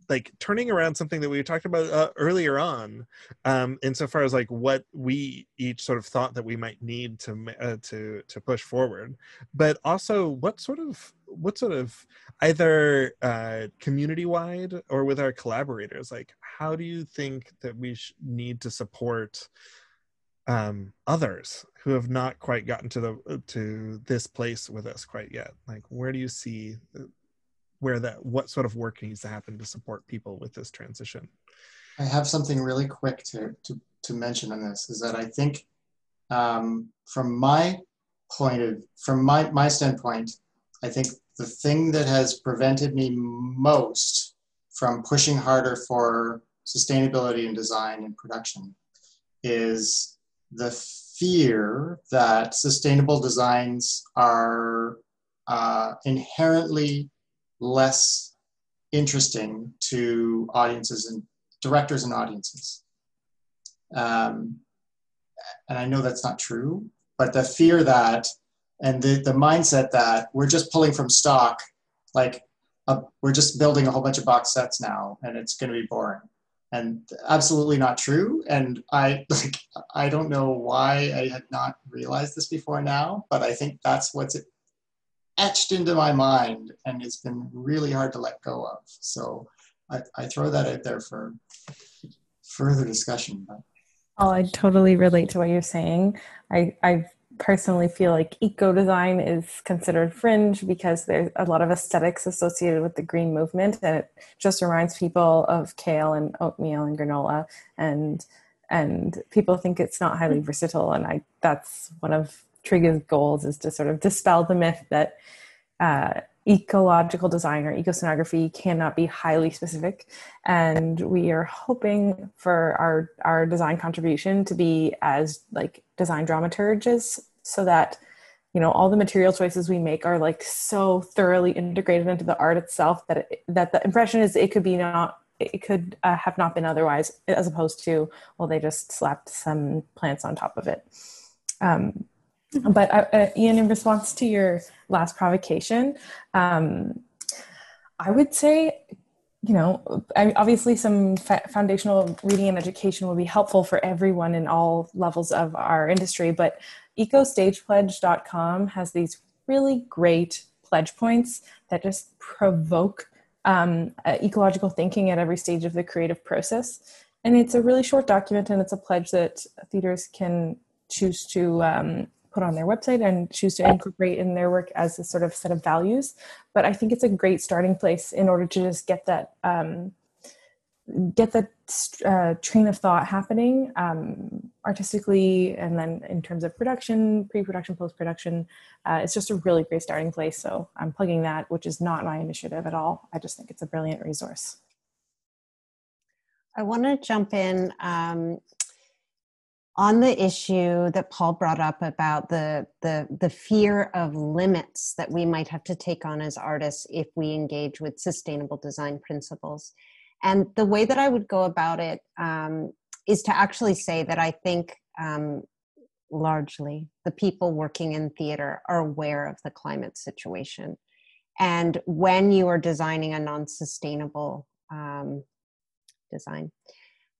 like turning around something that we talked about uh, earlier on um insofar as like what we each sort of thought that we might need to uh, to to push forward but also what sort of what sort of either uh community wide or with our collaborators like how do you think that we sh- need to support um others who have not quite gotten to the to this place with us quite yet? Like where do you see uh, where that what sort of work needs to happen to support people with this transition? I have something really quick to to, to mention on this is that i think um, from my point of from my my standpoint i think the thing that has prevented me most from pushing harder for sustainability in design and production is the fear that sustainable designs are uh, inherently less interesting to audiences and directors and audiences. Um, and I know that's not true, but the fear that and the, the mindset that we're just pulling from stock, like a, we're just building a whole bunch of box sets now and it's going to be boring. And absolutely not true. And I like I don't know why I had not realized this before now, but I think that's what's etched into my mind and it's been really hard to let go of. So I, I throw that out there for further discussion. But. Oh, I totally relate to what you're saying. I, I personally feel like eco design is considered fringe because there's a lot of aesthetics associated with the green movement and it just reminds people of kale and oatmeal and granola and and people think it's not highly versatile and I that's one of Triga's goals is to sort of dispel the myth that uh, ecological design or ecoscenography cannot be highly specific. And we are hoping for our, our design contribution to be as like design dramaturges so that you know all the material choices we make are like so thoroughly integrated into the art itself that it, that the impression is it could be not it could uh, have not been otherwise as opposed to well they just slapped some plants on top of it um, But uh, uh, Ian, in response to your last provocation, um, I would say, you know, obviously some fa- foundational reading and education will be helpful for everyone in all levels of our industry. But ecostagepledge.com has these really great pledge points that just provoke um, uh, ecological thinking at every stage of the creative process. And it's a really short document, and it's a pledge that theaters can choose to um, put on their website and choose to incorporate in their work as a sort of set of values. But I think it's a great starting place in order to just get that um, get the uh, train of thought happening um, artistically and then in terms of production pre-production post-production uh, it's just a really great starting place. So i'm plugging that which is not my initiative at all. I just think it's a brilliant resource. I want to jump in um, on the issue that paul brought up about the, the the fear of limits that we might have to take on as artists if we engage with sustainable design principles and the way that I would go about it um, is to actually say that I think um, largely the people working in theater are aware of the climate situation. And when you are designing a non sustainable um, design,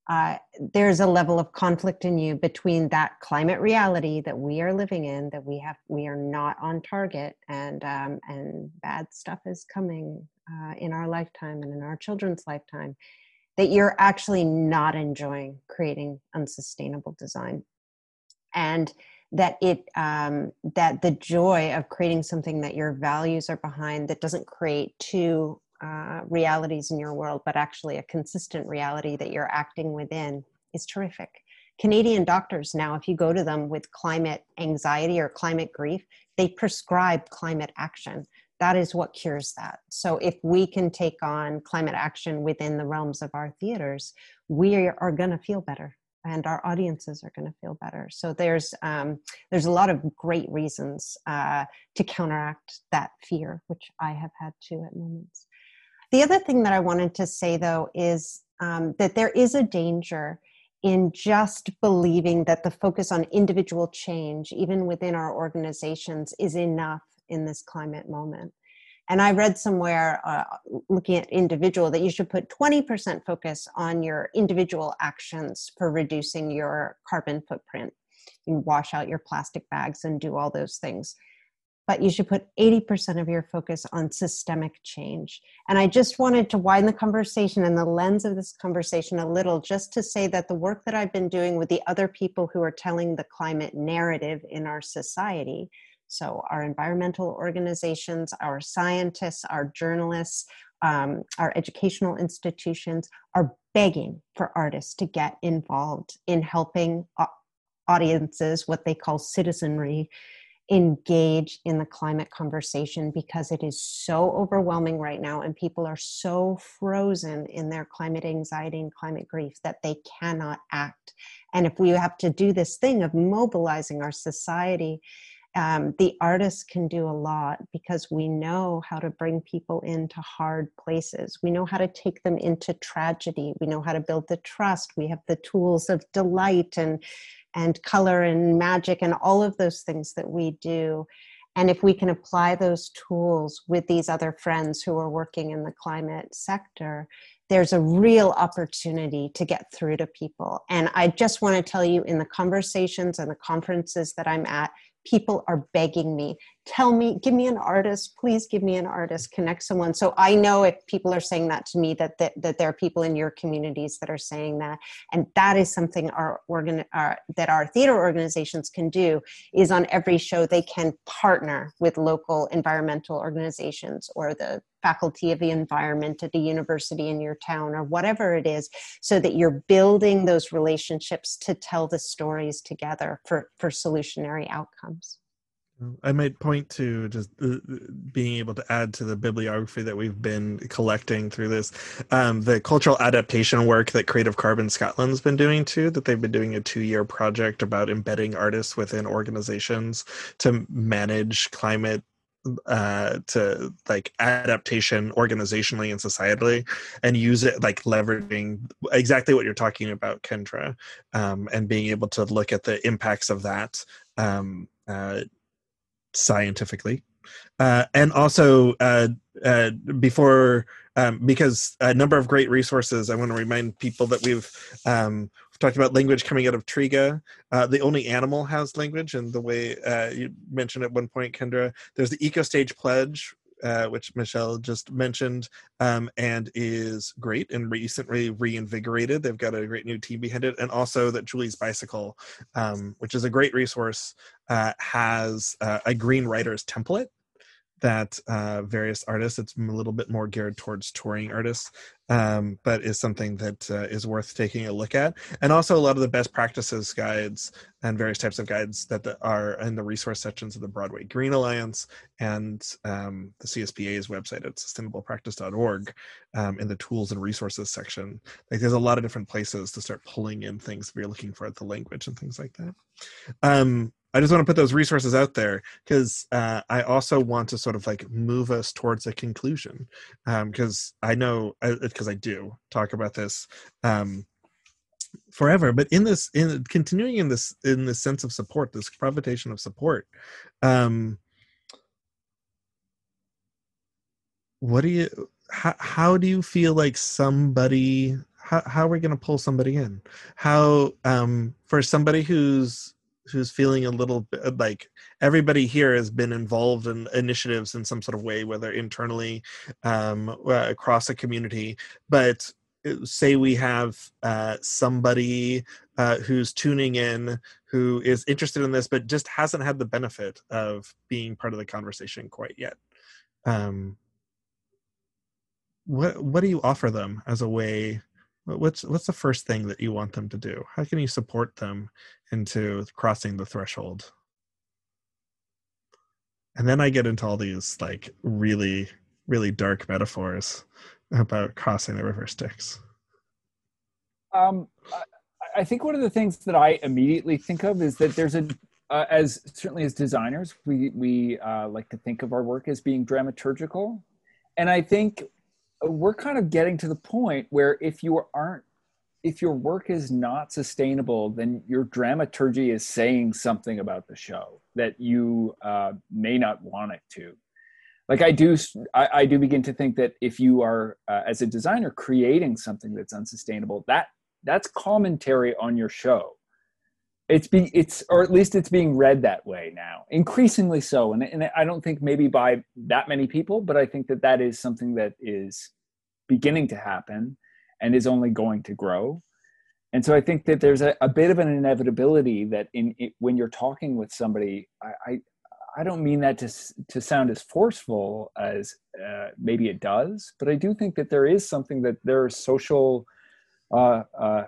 uh, there's a level of conflict in you between that climate reality that we are living in that we have we are not on target and um, and bad stuff is coming uh, in our lifetime and in our children's lifetime that you're actually not enjoying creating unsustainable design and that it um, that the joy of creating something that your values are behind that doesn't create two uh, realities in your world, but actually a consistent reality that you're acting within is terrific. Canadian doctors now, if you go to them with climate anxiety or climate grief, they prescribe climate action. That is what cures that. So, if we can take on climate action within the realms of our theaters, we are going to feel better and our audiences are going to feel better. So there's um, there's a lot of great reasons uh, to counteract that fear, which I have had too at moments. The other thing that I wanted to say, though, is um, that there is a danger in just believing that the focus on individual change, even within our organizations, is enough in this climate moment. And I read somewhere uh, looking at individual that you should put 20% focus on your individual actions for reducing your carbon footprint. You wash out your plastic bags and do all those things but you should put 80% of your focus on systemic change. And I just wanted to widen the conversation and the lens of this conversation a little, just to say that the work that I've been doing with the other people who are telling the climate narrative in our society, so our environmental organizations, our scientists, our journalists, um, our educational institutions are begging for artists to get involved in helping audiences, what they call citizenry, engage in the climate conversation because it is so overwhelming right now and people are so frozen in their climate anxiety and climate grief that they cannot act. And if we have to do this thing of mobilizing our society um, the artists can do a lot because we know how to bring people into hard places. We know how to take them into tragedy. We know how to build the trust. We have the tools of delight and and color and magic and all of those things that we do. And if we can apply those tools with these other friends who are working in the climate sector, there's a real opportunity to get through to people. And I just want to tell you in the conversations and the conferences that I'm at, people are begging me tell me give me an artist please give me an artist connect someone. So i know if people are saying that to me that that, that there are people in your communities that are saying that. And that is something our organ our, that our theater organizations can do is on every show they can partner with local environmental organizations or the faculty of the environment at a university in your town or whatever it is so that you're building those relationships to tell the stories together for for solutionary outcomes I might point to just being able to add to the bibliography that we've been collecting through this, um, the cultural adaptation work that Creative Carbon Scotland's been doing too. That they've been doing a two-year project about embedding artists within organizations to manage climate uh to like adaptation organizationally and societally and use it like leveraging exactly what you're talking about kendra um and being able to look at the impacts of that um uh, scientifically, uh, and also uh, uh, before um, because a number of great resources. I want to remind people that we've talked about language coming out of Triga. Uh, the only animal has language, and the way uh, you mentioned at one point, Kendra, there's the Eco Stage Pledge, uh, which Michelle just mentioned, um, and is great and recently reinvigorated. They've got a great new team behind it, and also that Julie's Bicycle, um, which is a great resource, uh, has uh, a green riders template that uh, various artists. It's a little bit more geared towards touring artists, um, but is something that uh, is worth taking a look at. And also a lot of the best practices guides and various types of guides that are in the resource sections of the Broadway Green Alliance and um, the CSPA's website at sustainablepractice.org um, in the tools and resources section. Like there's a lot of different places to start pulling in things if you're looking for the language and things like that. Um, I just want to put those resources out there because uh, I also want to sort of like move us towards a conclusion because um, I know because uh, I do talk about this um, forever, but in this in continuing in this in this sense of support, this provitation of support. Um, what do you how, how do you feel like somebody how, how are we going to pull somebody in how um for somebody who's who's feeling a little bit uh, like everybody here has been involved in initiatives in some sort of way whether internally um, uh, across a community. But uh, say we have uh, somebody uh, who's tuning in who is interested in this but just hasn't had the benefit of being part of the conversation quite yet. Um, what what do you offer them as a way what's what's the first thing that you want them to do? How can you support them into crossing the threshold? And then i get into all these like really really dark metaphors about crossing the river styx. Um, I, think one of the things that i immediately think of is that there's a uh, as certainly as designers we we uh, like to think of our work as being dramaturgical. And i think we're kind of getting to the point where if you aren't if your work is not sustainable then your dramaturgy is saying something about the show that you uh, may not want it to. Like i do I, I do begin to think that if you are uh, as a designer creating something that's unsustainable that that's commentary on your show it's being it's or at least it's being read that way now increasingly so and, and i don't think maybe by that many people but i think that that is something that is beginning to happen and is only going to grow. And so i think that there's a, a bit of an inevitability that in it, when you're talking with somebody I, I, I don't mean that to to sound as forceful as uh, maybe it does, but I do think that there is something that there are social uh, uh,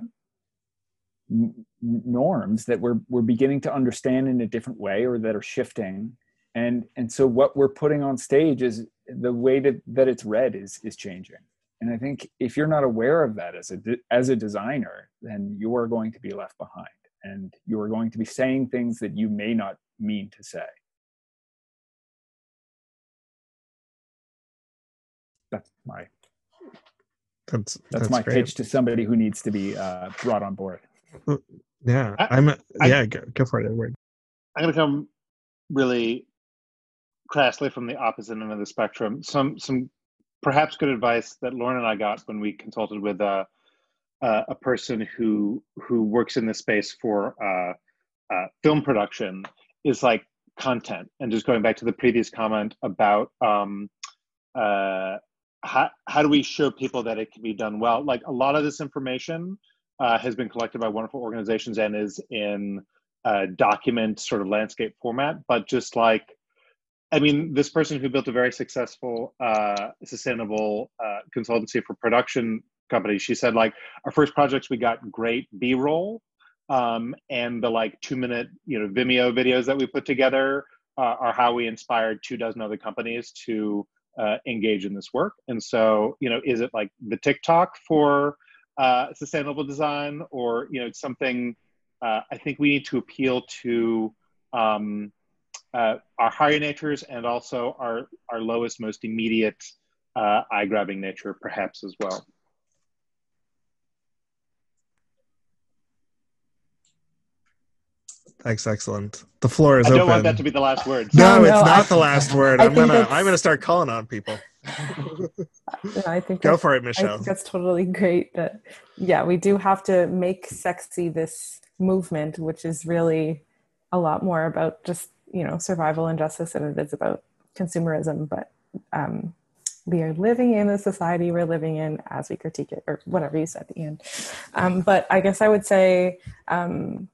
norms that we're we're beginning to understand in a different way or that are shifting. And and so what we're putting on stage is the way that that it's read is is changing. And i think if you're not aware of that as a as a designer then you are going to be left behind and you are going to be saying things that you may not mean to say. That's my that's that's, that's my great. pitch to somebody who needs to be uh, brought on board yeah, I, am yeah, go, go for it, Edward. I'm going to come really crassly from the opposite end of the spectrum. Some some perhaps good advice that Lauren and I got when we consulted with a uh, a person who who works in this space for uh, uh, film production is like content. And just going back to the previous comment about um, uh, how how do we show people that it can be done well? Like a lot of this information uh, has been collected by wonderful organizations and is in a document sort of landscape format. But just like, I mean, this person who built a very successful uh, sustainable uh, consultancy for production companies, she said like our first projects we got great B-roll, um, and the like two minute you know Vimeo videos that we put together uh, are how we inspired two dozen other companies to uh, engage in this work. And so you know, is it like the TikTok for uh, sustainable design or you know something uh, i think we need to appeal to um, uh, our higher natures and also our our lowest most immediate uh, eye grabbing nature perhaps as well Thanks, excellent. The floor is open. I don't open. want that to be the last word. no, No, it's no, not I- the last word. I I'm gonna it's- I'm gonna start calling on people. Yeah, I think Go for it, I Michelle. think that's totally great. That yeah, we do have to make sexy this movement, which is really a lot more about just you know survival and justice than it is about consumerism. But um, we are living in the society we're living in as we critique it, or whatever you said at the end. Um, but I guess I would say um,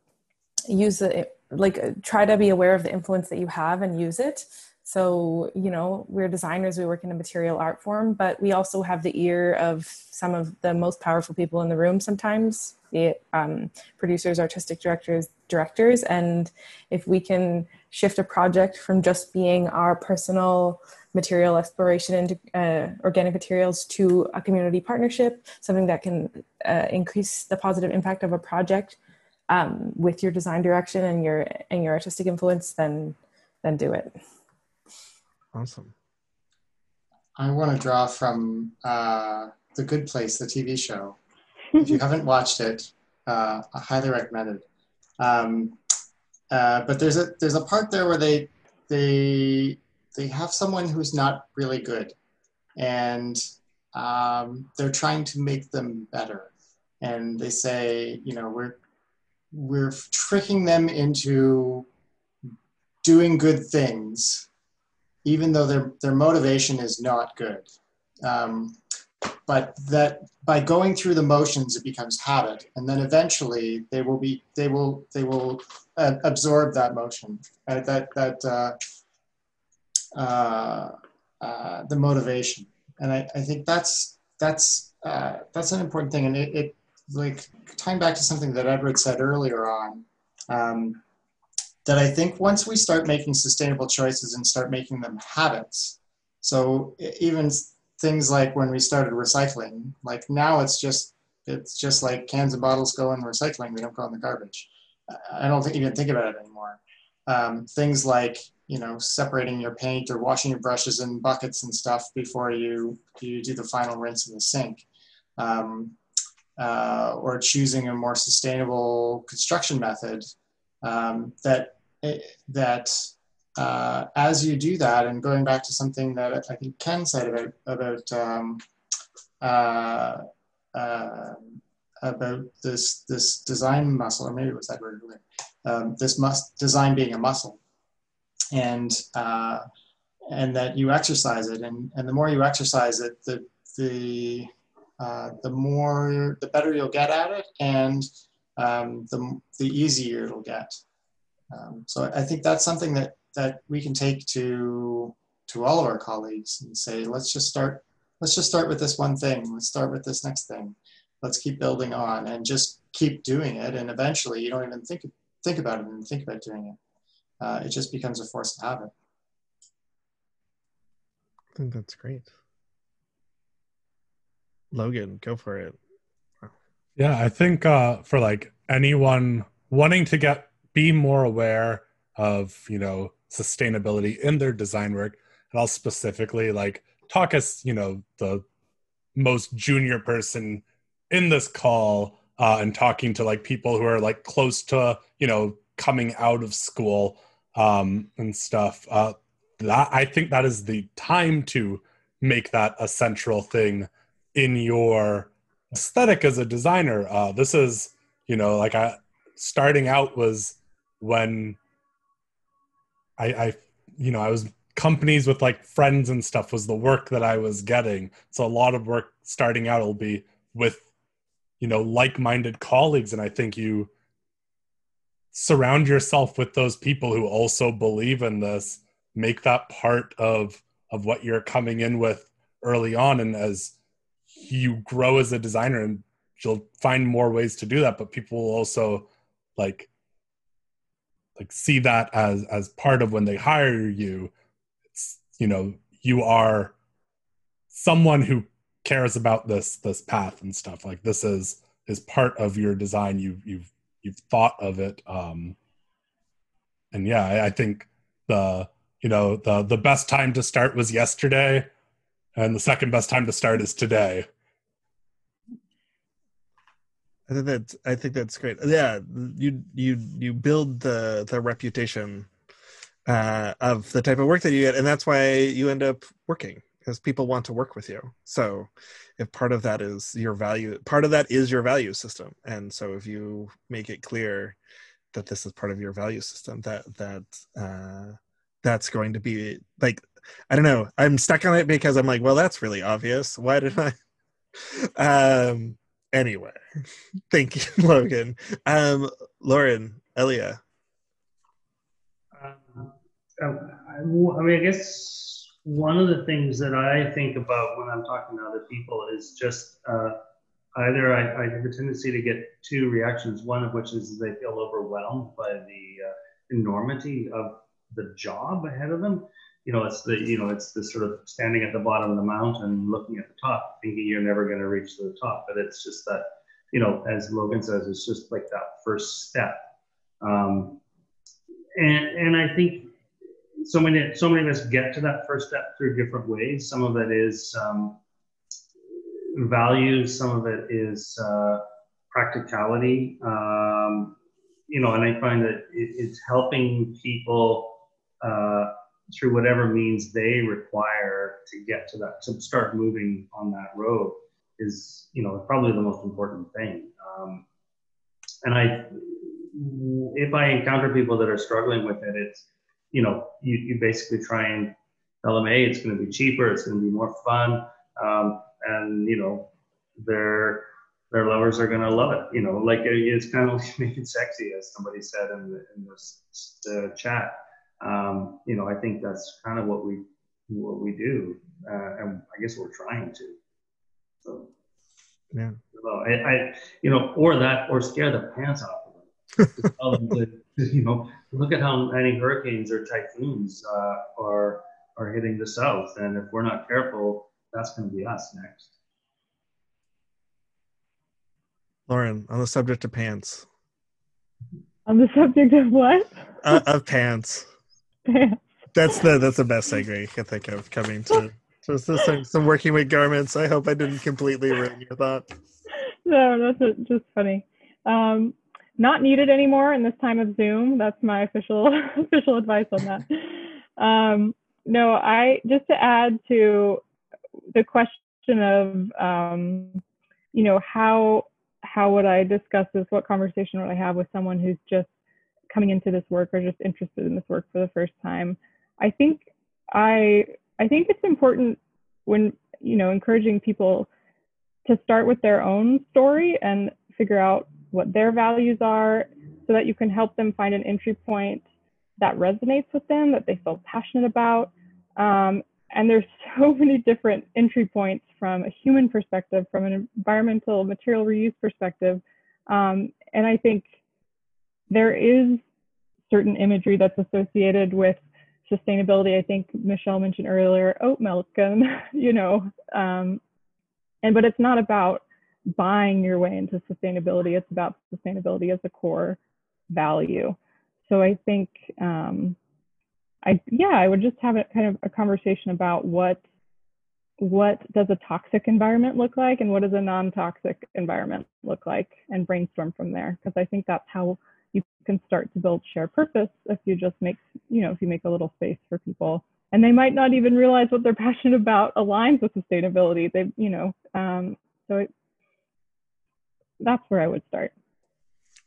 use it like try to be aware of the influence that you have and use it so you know we're designers we work in a material art form but we also have the ear of some of the most powerful people in the room sometimes be it um, producers artistic directors directors and if we can shift a project from just being our personal material exploration into uh, organic materials to a community partnership something that can uh, increase the positive impact of a project um, with your design direction and your and your artistic influence, then then do it. Awesome. I want to draw from uh, The Good Place, the TV show. If you haven't watched it, uh, I highly recommend it. Um, uh, but there's a there's a part there where they they they have someone who's not really good, and um, they're trying to make them better. And they say, you know, we're we're tricking them into doing good things even though their their motivation is not good. Um, but that by going through the motions, it becomes habit, and then eventually they will be they will they will uh, absorb that motion, uh, that that uh, uh, uh, the motivation, and I, I think that's that's uh, that's an important thing, and it, it like tying back to something that Edward said earlier on. Um, that I think once we start making sustainable choices and start making them habits, so even things like when we started recycling, like now it's just it's just like cans and bottles go in recycling; they don't go in the garbage. I- I don't think even think about it anymore. Um, things like you know separating your paint or washing your brushes in buckets and stuff before you you do the final rinse in the sink. Um, uh, or choosing a more sustainable construction method um, that that uh, as you do that, and going back to something that I think Ken said about about um, uh, uh, about this this design muscle, or maybe it was Edward earlier, um, this must design being a muscle, and uh, and that you exercise it, and, and the more you exercise it, the the uh, the more the better you'll get at it, and um, the the easier it'll get. Um, so I think that's something that that we can take to to all of our colleagues and say, let's just start let's just start with this one thing. Let's start with this next thing. Let's keep building on and just keep doing it. And eventually, you don't even think think about it and think about doing it. Uh, it just becomes a force of habit. I think that's great. Logan, go for it. Yeah, I think uh, for like anyone wanting to get be more aware of you know sustainability in their design work, and I'll specifically like talk as you know the most junior person in this call uh, and talking to like people who are like close to you know coming out of school um, and stuff. Uh, that I think that is the time to make that a central thing in your aesthetic as a designer. Uh, this is, you know, like I starting out was when I, I, you know, I was companies with like friends and stuff was the work that I was getting. So a lot of work starting out will be with, you know, like-minded colleagues, and I think you surround yourself with those people who also believe in this. Make that part of of what you're coming in with early on, and as you grow as a designer and you'll find more ways to do that but people will also like like see that as as part of when they hire you it's you know you are someone who cares about this this path and stuff. Like this is is part of your design. You you've you've thought of it um and yeah I, I think the you know the the best time to start was yesterday and the second best time to start is today I think that's I think that's great. Yeah, you you you build the the reputation uh, of the type of work that you get, and that's why you end up working because people want to work with you. So, if part of that is your value, part of that is your value system, and so if you make it clear that this is part of your value system, that that uh, that's going to be like I don't know. I'm stuck on it because I'm like, well, that's really obvious. Why did I? um anyway thank you logan. Um lauren elia. Um, I, I mean i guess one of the things that i think about when i'm talking to other people is just uh, either I, I, have a tendency to get two reactions one of which is they feel overwhelmed by the uh, enormity of the job ahead of them you know, it's the you know, it's the sort of standing at the bottom of the mountain, looking at the top, thinking you're never going to reach the top. But it's just that, you know, as Logan says, it's just like that first step. Um, and and I think so many so many of us get to that first step through different ways. Some of it is um, values, some of it is uh, practicality. Um, you know, and I find that it, it's helping people. Uh, through whatever means they require to get to that to start moving on that road is you know probably the most important thing. Um, and i if i encounter people that are struggling with it it's you know you, you basically try and tell them hey it's going to be cheaper it's going to be more fun um, and you know their their lovers are going to love it you know like it's kind of make it sexy as somebody said in, the, in this uh, chat um, you know, I think that's kind of what we what we do, uh, and I guess we're trying to. So, yeah. So I, I, you know, or that, or scare the pants off of them. tell them to, you know, look at how many hurricanes or typhoons uh, are are hitting the south, and if we're not careful, that's going to be us next. Lauren, on the subject of pants. On the subject of what? Uh, of pants. That's the that's the best segue I can think of coming to just some, some working with garments. I hope I didn't completely ruin your thought. No, that's just funny. Um, not needed anymore in this time of Zoom. That's my official official advice on that. Um, no, I just to add to the question of um, you know how how would I discuss this? What conversation would I have with someone who's just coming into this work or just interested in this work for the first time i think i i think it's important when you know encouraging people to start with their own story and figure out what their values are so that you can help them find an entry point that resonates with them that they feel passionate about. Um, and there's so many different entry points from a human perspective from an environmental material reuse perspective. Um, and i think there is certain imagery that's associated with sustainability. I think Michelle mentioned earlier oat milk, and you know, um, and but it's not about buying your way into sustainability. It's about sustainability as a core value. So I think, um, I yeah, I would just have a kind of a conversation about what what does a toxic environment look like and what does a non-toxic environment look like and brainstorm from there because i think that's how you can start to build shared purpose if you just make, you know, if you make a little space for people. And they might not even realize what they're passionate about aligns with sustainability. They, you know, um, so it, that's where I would start.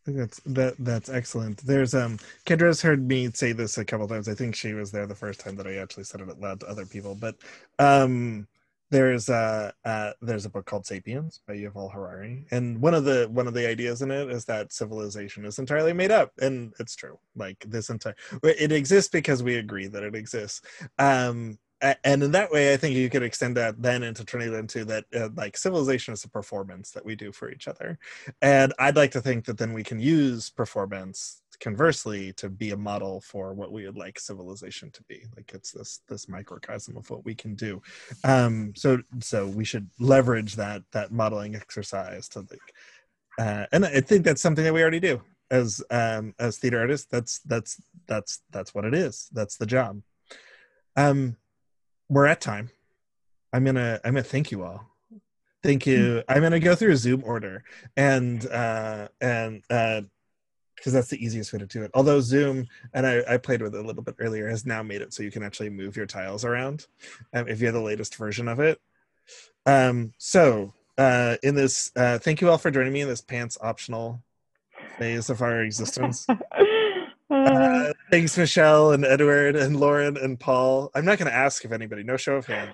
That's that that's excellent. There's um Kendra's heard me say this a couple times. I think she was there the first time that I actually said it out loud to other people. But um there's a uh, there's a book called *Sapiens* by Yuval Harari, and one of the one of the ideas in it is that civilization is entirely made up, and it's true. Like this entire it exists because we agree that it exists. Um, and in that way, I think you could extend that then into turning it into that uh, like civilization is a performance that we do for each other, and I'd like to think that then we can use performance conversely to be a model for what we would like civilization to be like it's this this microcosm of what we can do. Um so so we should leverage that that modeling exercise to like uh, and i think that's something that we already do. As um as theater artists that's that's that's that's what it is. That's the job. Um we're at time. I'm gonna i'm gonna thank you all. Thank you. I'm going to go through a Zoom order and uh, and uh, because that's the easiest way to do it. Although Zoom, and I, I, played with it a little bit earlier, has now made it so you can actually move your tiles around um, if you have the latest version of it. Um, so uh, in this, uh, thank you all for joining me in this pants optional phase of our existence. Uh, thanks, Michelle and Edward and Lauren and Paul. I'm not going to ask if anybody, no show of hands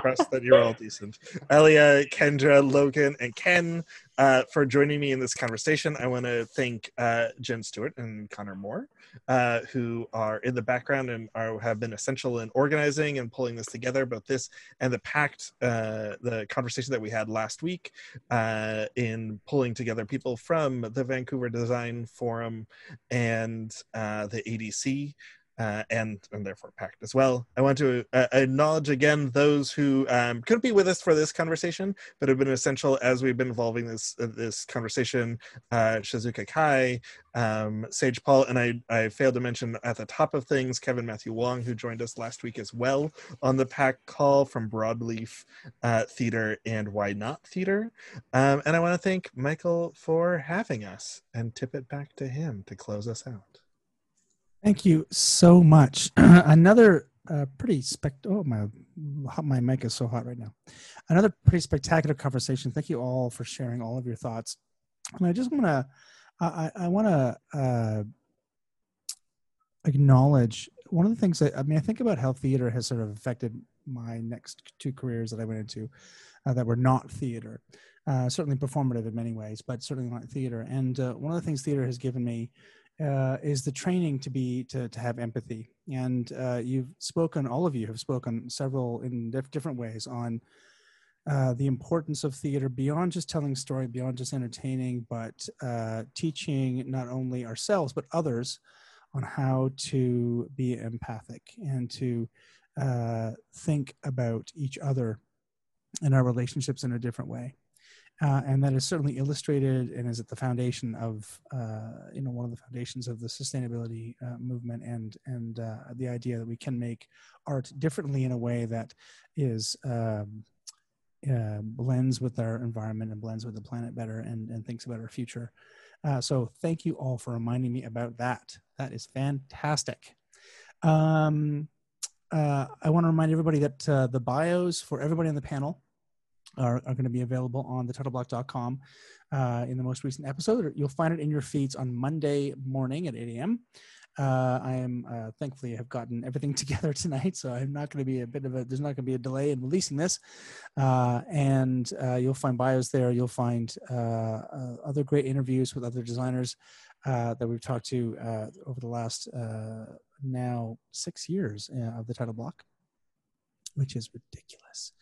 trust that you're all decent. Elia, Kendra, Logan, and Ken uh, for joining me in this conversation. I want to thank uh, Jen Stewart and Connor Moore, uh, who are in the background and are, have been essential in organizing and pulling this together, both this and the PACT, uh, the conversation that we had last week uh, in pulling together people from the Vancouver Design Forum and uh, the ADC uh, and and therefore PACT as well. I want to uh, acknowledge again those who um, couldn't be with us for this conversation, but have been essential as we've been evolving this uh, this conversation. Uh, Shizuka Kai, um, Sage Paul, and I I failed to mention at the top of things Kevin Matthew Wong, who joined us last week as well on the PACT call from Broadleaf uh, Theater and Why Not Theater. Um, and I want to thank Michael for having us and tip it back to him to close us out. Thank you so much. Another uh, pretty spect. Oh my, my mic is so hot right now. Another pretty spectacular conversation. Thank you all for sharing all of your thoughts. And I just want to, I, I want to uh, acknowledge one of the things that I mean. I think about how theater has sort of affected my next two careers that I went into uh, that were not theater. Uh, certainly performative in many ways, but certainly not theater. And uh, one of the things theater has given me uh, is the training to be to, to have empathy. And uh, you've spoken all of you have spoken several in diff- different ways on uh, the importance of theater beyond just telling story beyond just entertaining but uh, teaching not only ourselves but others on how to be empathic and to uh, think about each other and our relationships in a different way uh, and that is certainly illustrated and is at the foundation of uh, you know one of the foundations of the sustainability uh, movement and and uh, the idea that we can make art differently in a way that is um, uh, blends with our environment and blends with the planet better and, and thinks about our future. Uh, so thank you all for reminding me about that. That is fantastic. Um, I want to remind everybody that the bios for everybody on the panel are, are going to be available on the titleblocks.com uh, in the most recent episode. You'll find it in your feeds on Monday morning at 8 a.m. Uh, I am uh, thankfully have gotten everything together tonight, so I'm not going to be a bit of a. There's not going to be a delay in releasing this, uh, and uh, you'll find bios there. You'll find uh, uh, other great interviews with other designers that we've talked to over the last now six years of the title block which is ridiculous.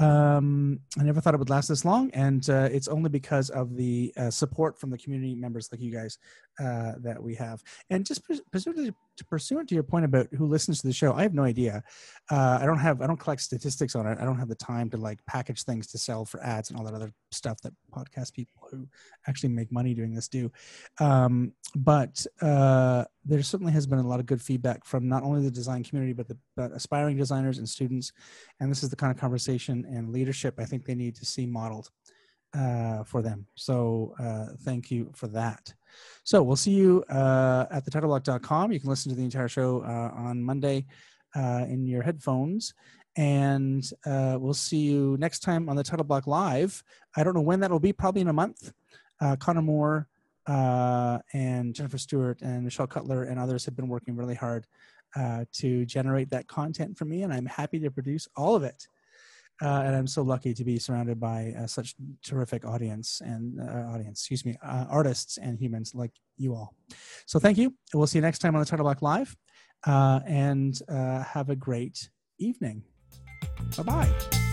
Um, I never thought it would last this long, and uh, it's only because of the uh, support from the community members like you guys uh, that we have. And just pursuant to, pursuant to your point about who listens to the show, I have no idea. Uh, I don't have, I don't collect statistics on it. I don't have the time to like package things to sell for ads and all that other stuff that podcast people who actually make money doing this do. Um, but uh, there certainly has been a lot of good feedback from not only the design community but the but aspiring designers and students. And this is the kind of conversation and leadership I think they need to see modeled uh, for them. So uh, thank you for that. So we'll see you uh, at thetitleblocks.com. You can listen to the entire show uh, on Monday uh, in your headphones. And uh, we'll see you next time on the Title Block Live. I don't know when that will be, probably in a month. Connor Moore and Jennifer Stewart and Michelle Cutler and others have been working really hard to generate that content for me. And I'm happy to produce all of it. Uh, and I'm so lucky to be surrounded by uh, such terrific audience and uh, audience, excuse me, uh, artists and humans like you all. So thank you. We'll see you next time on the Title Block Live, uh, and uh, have a great evening. Bye bye.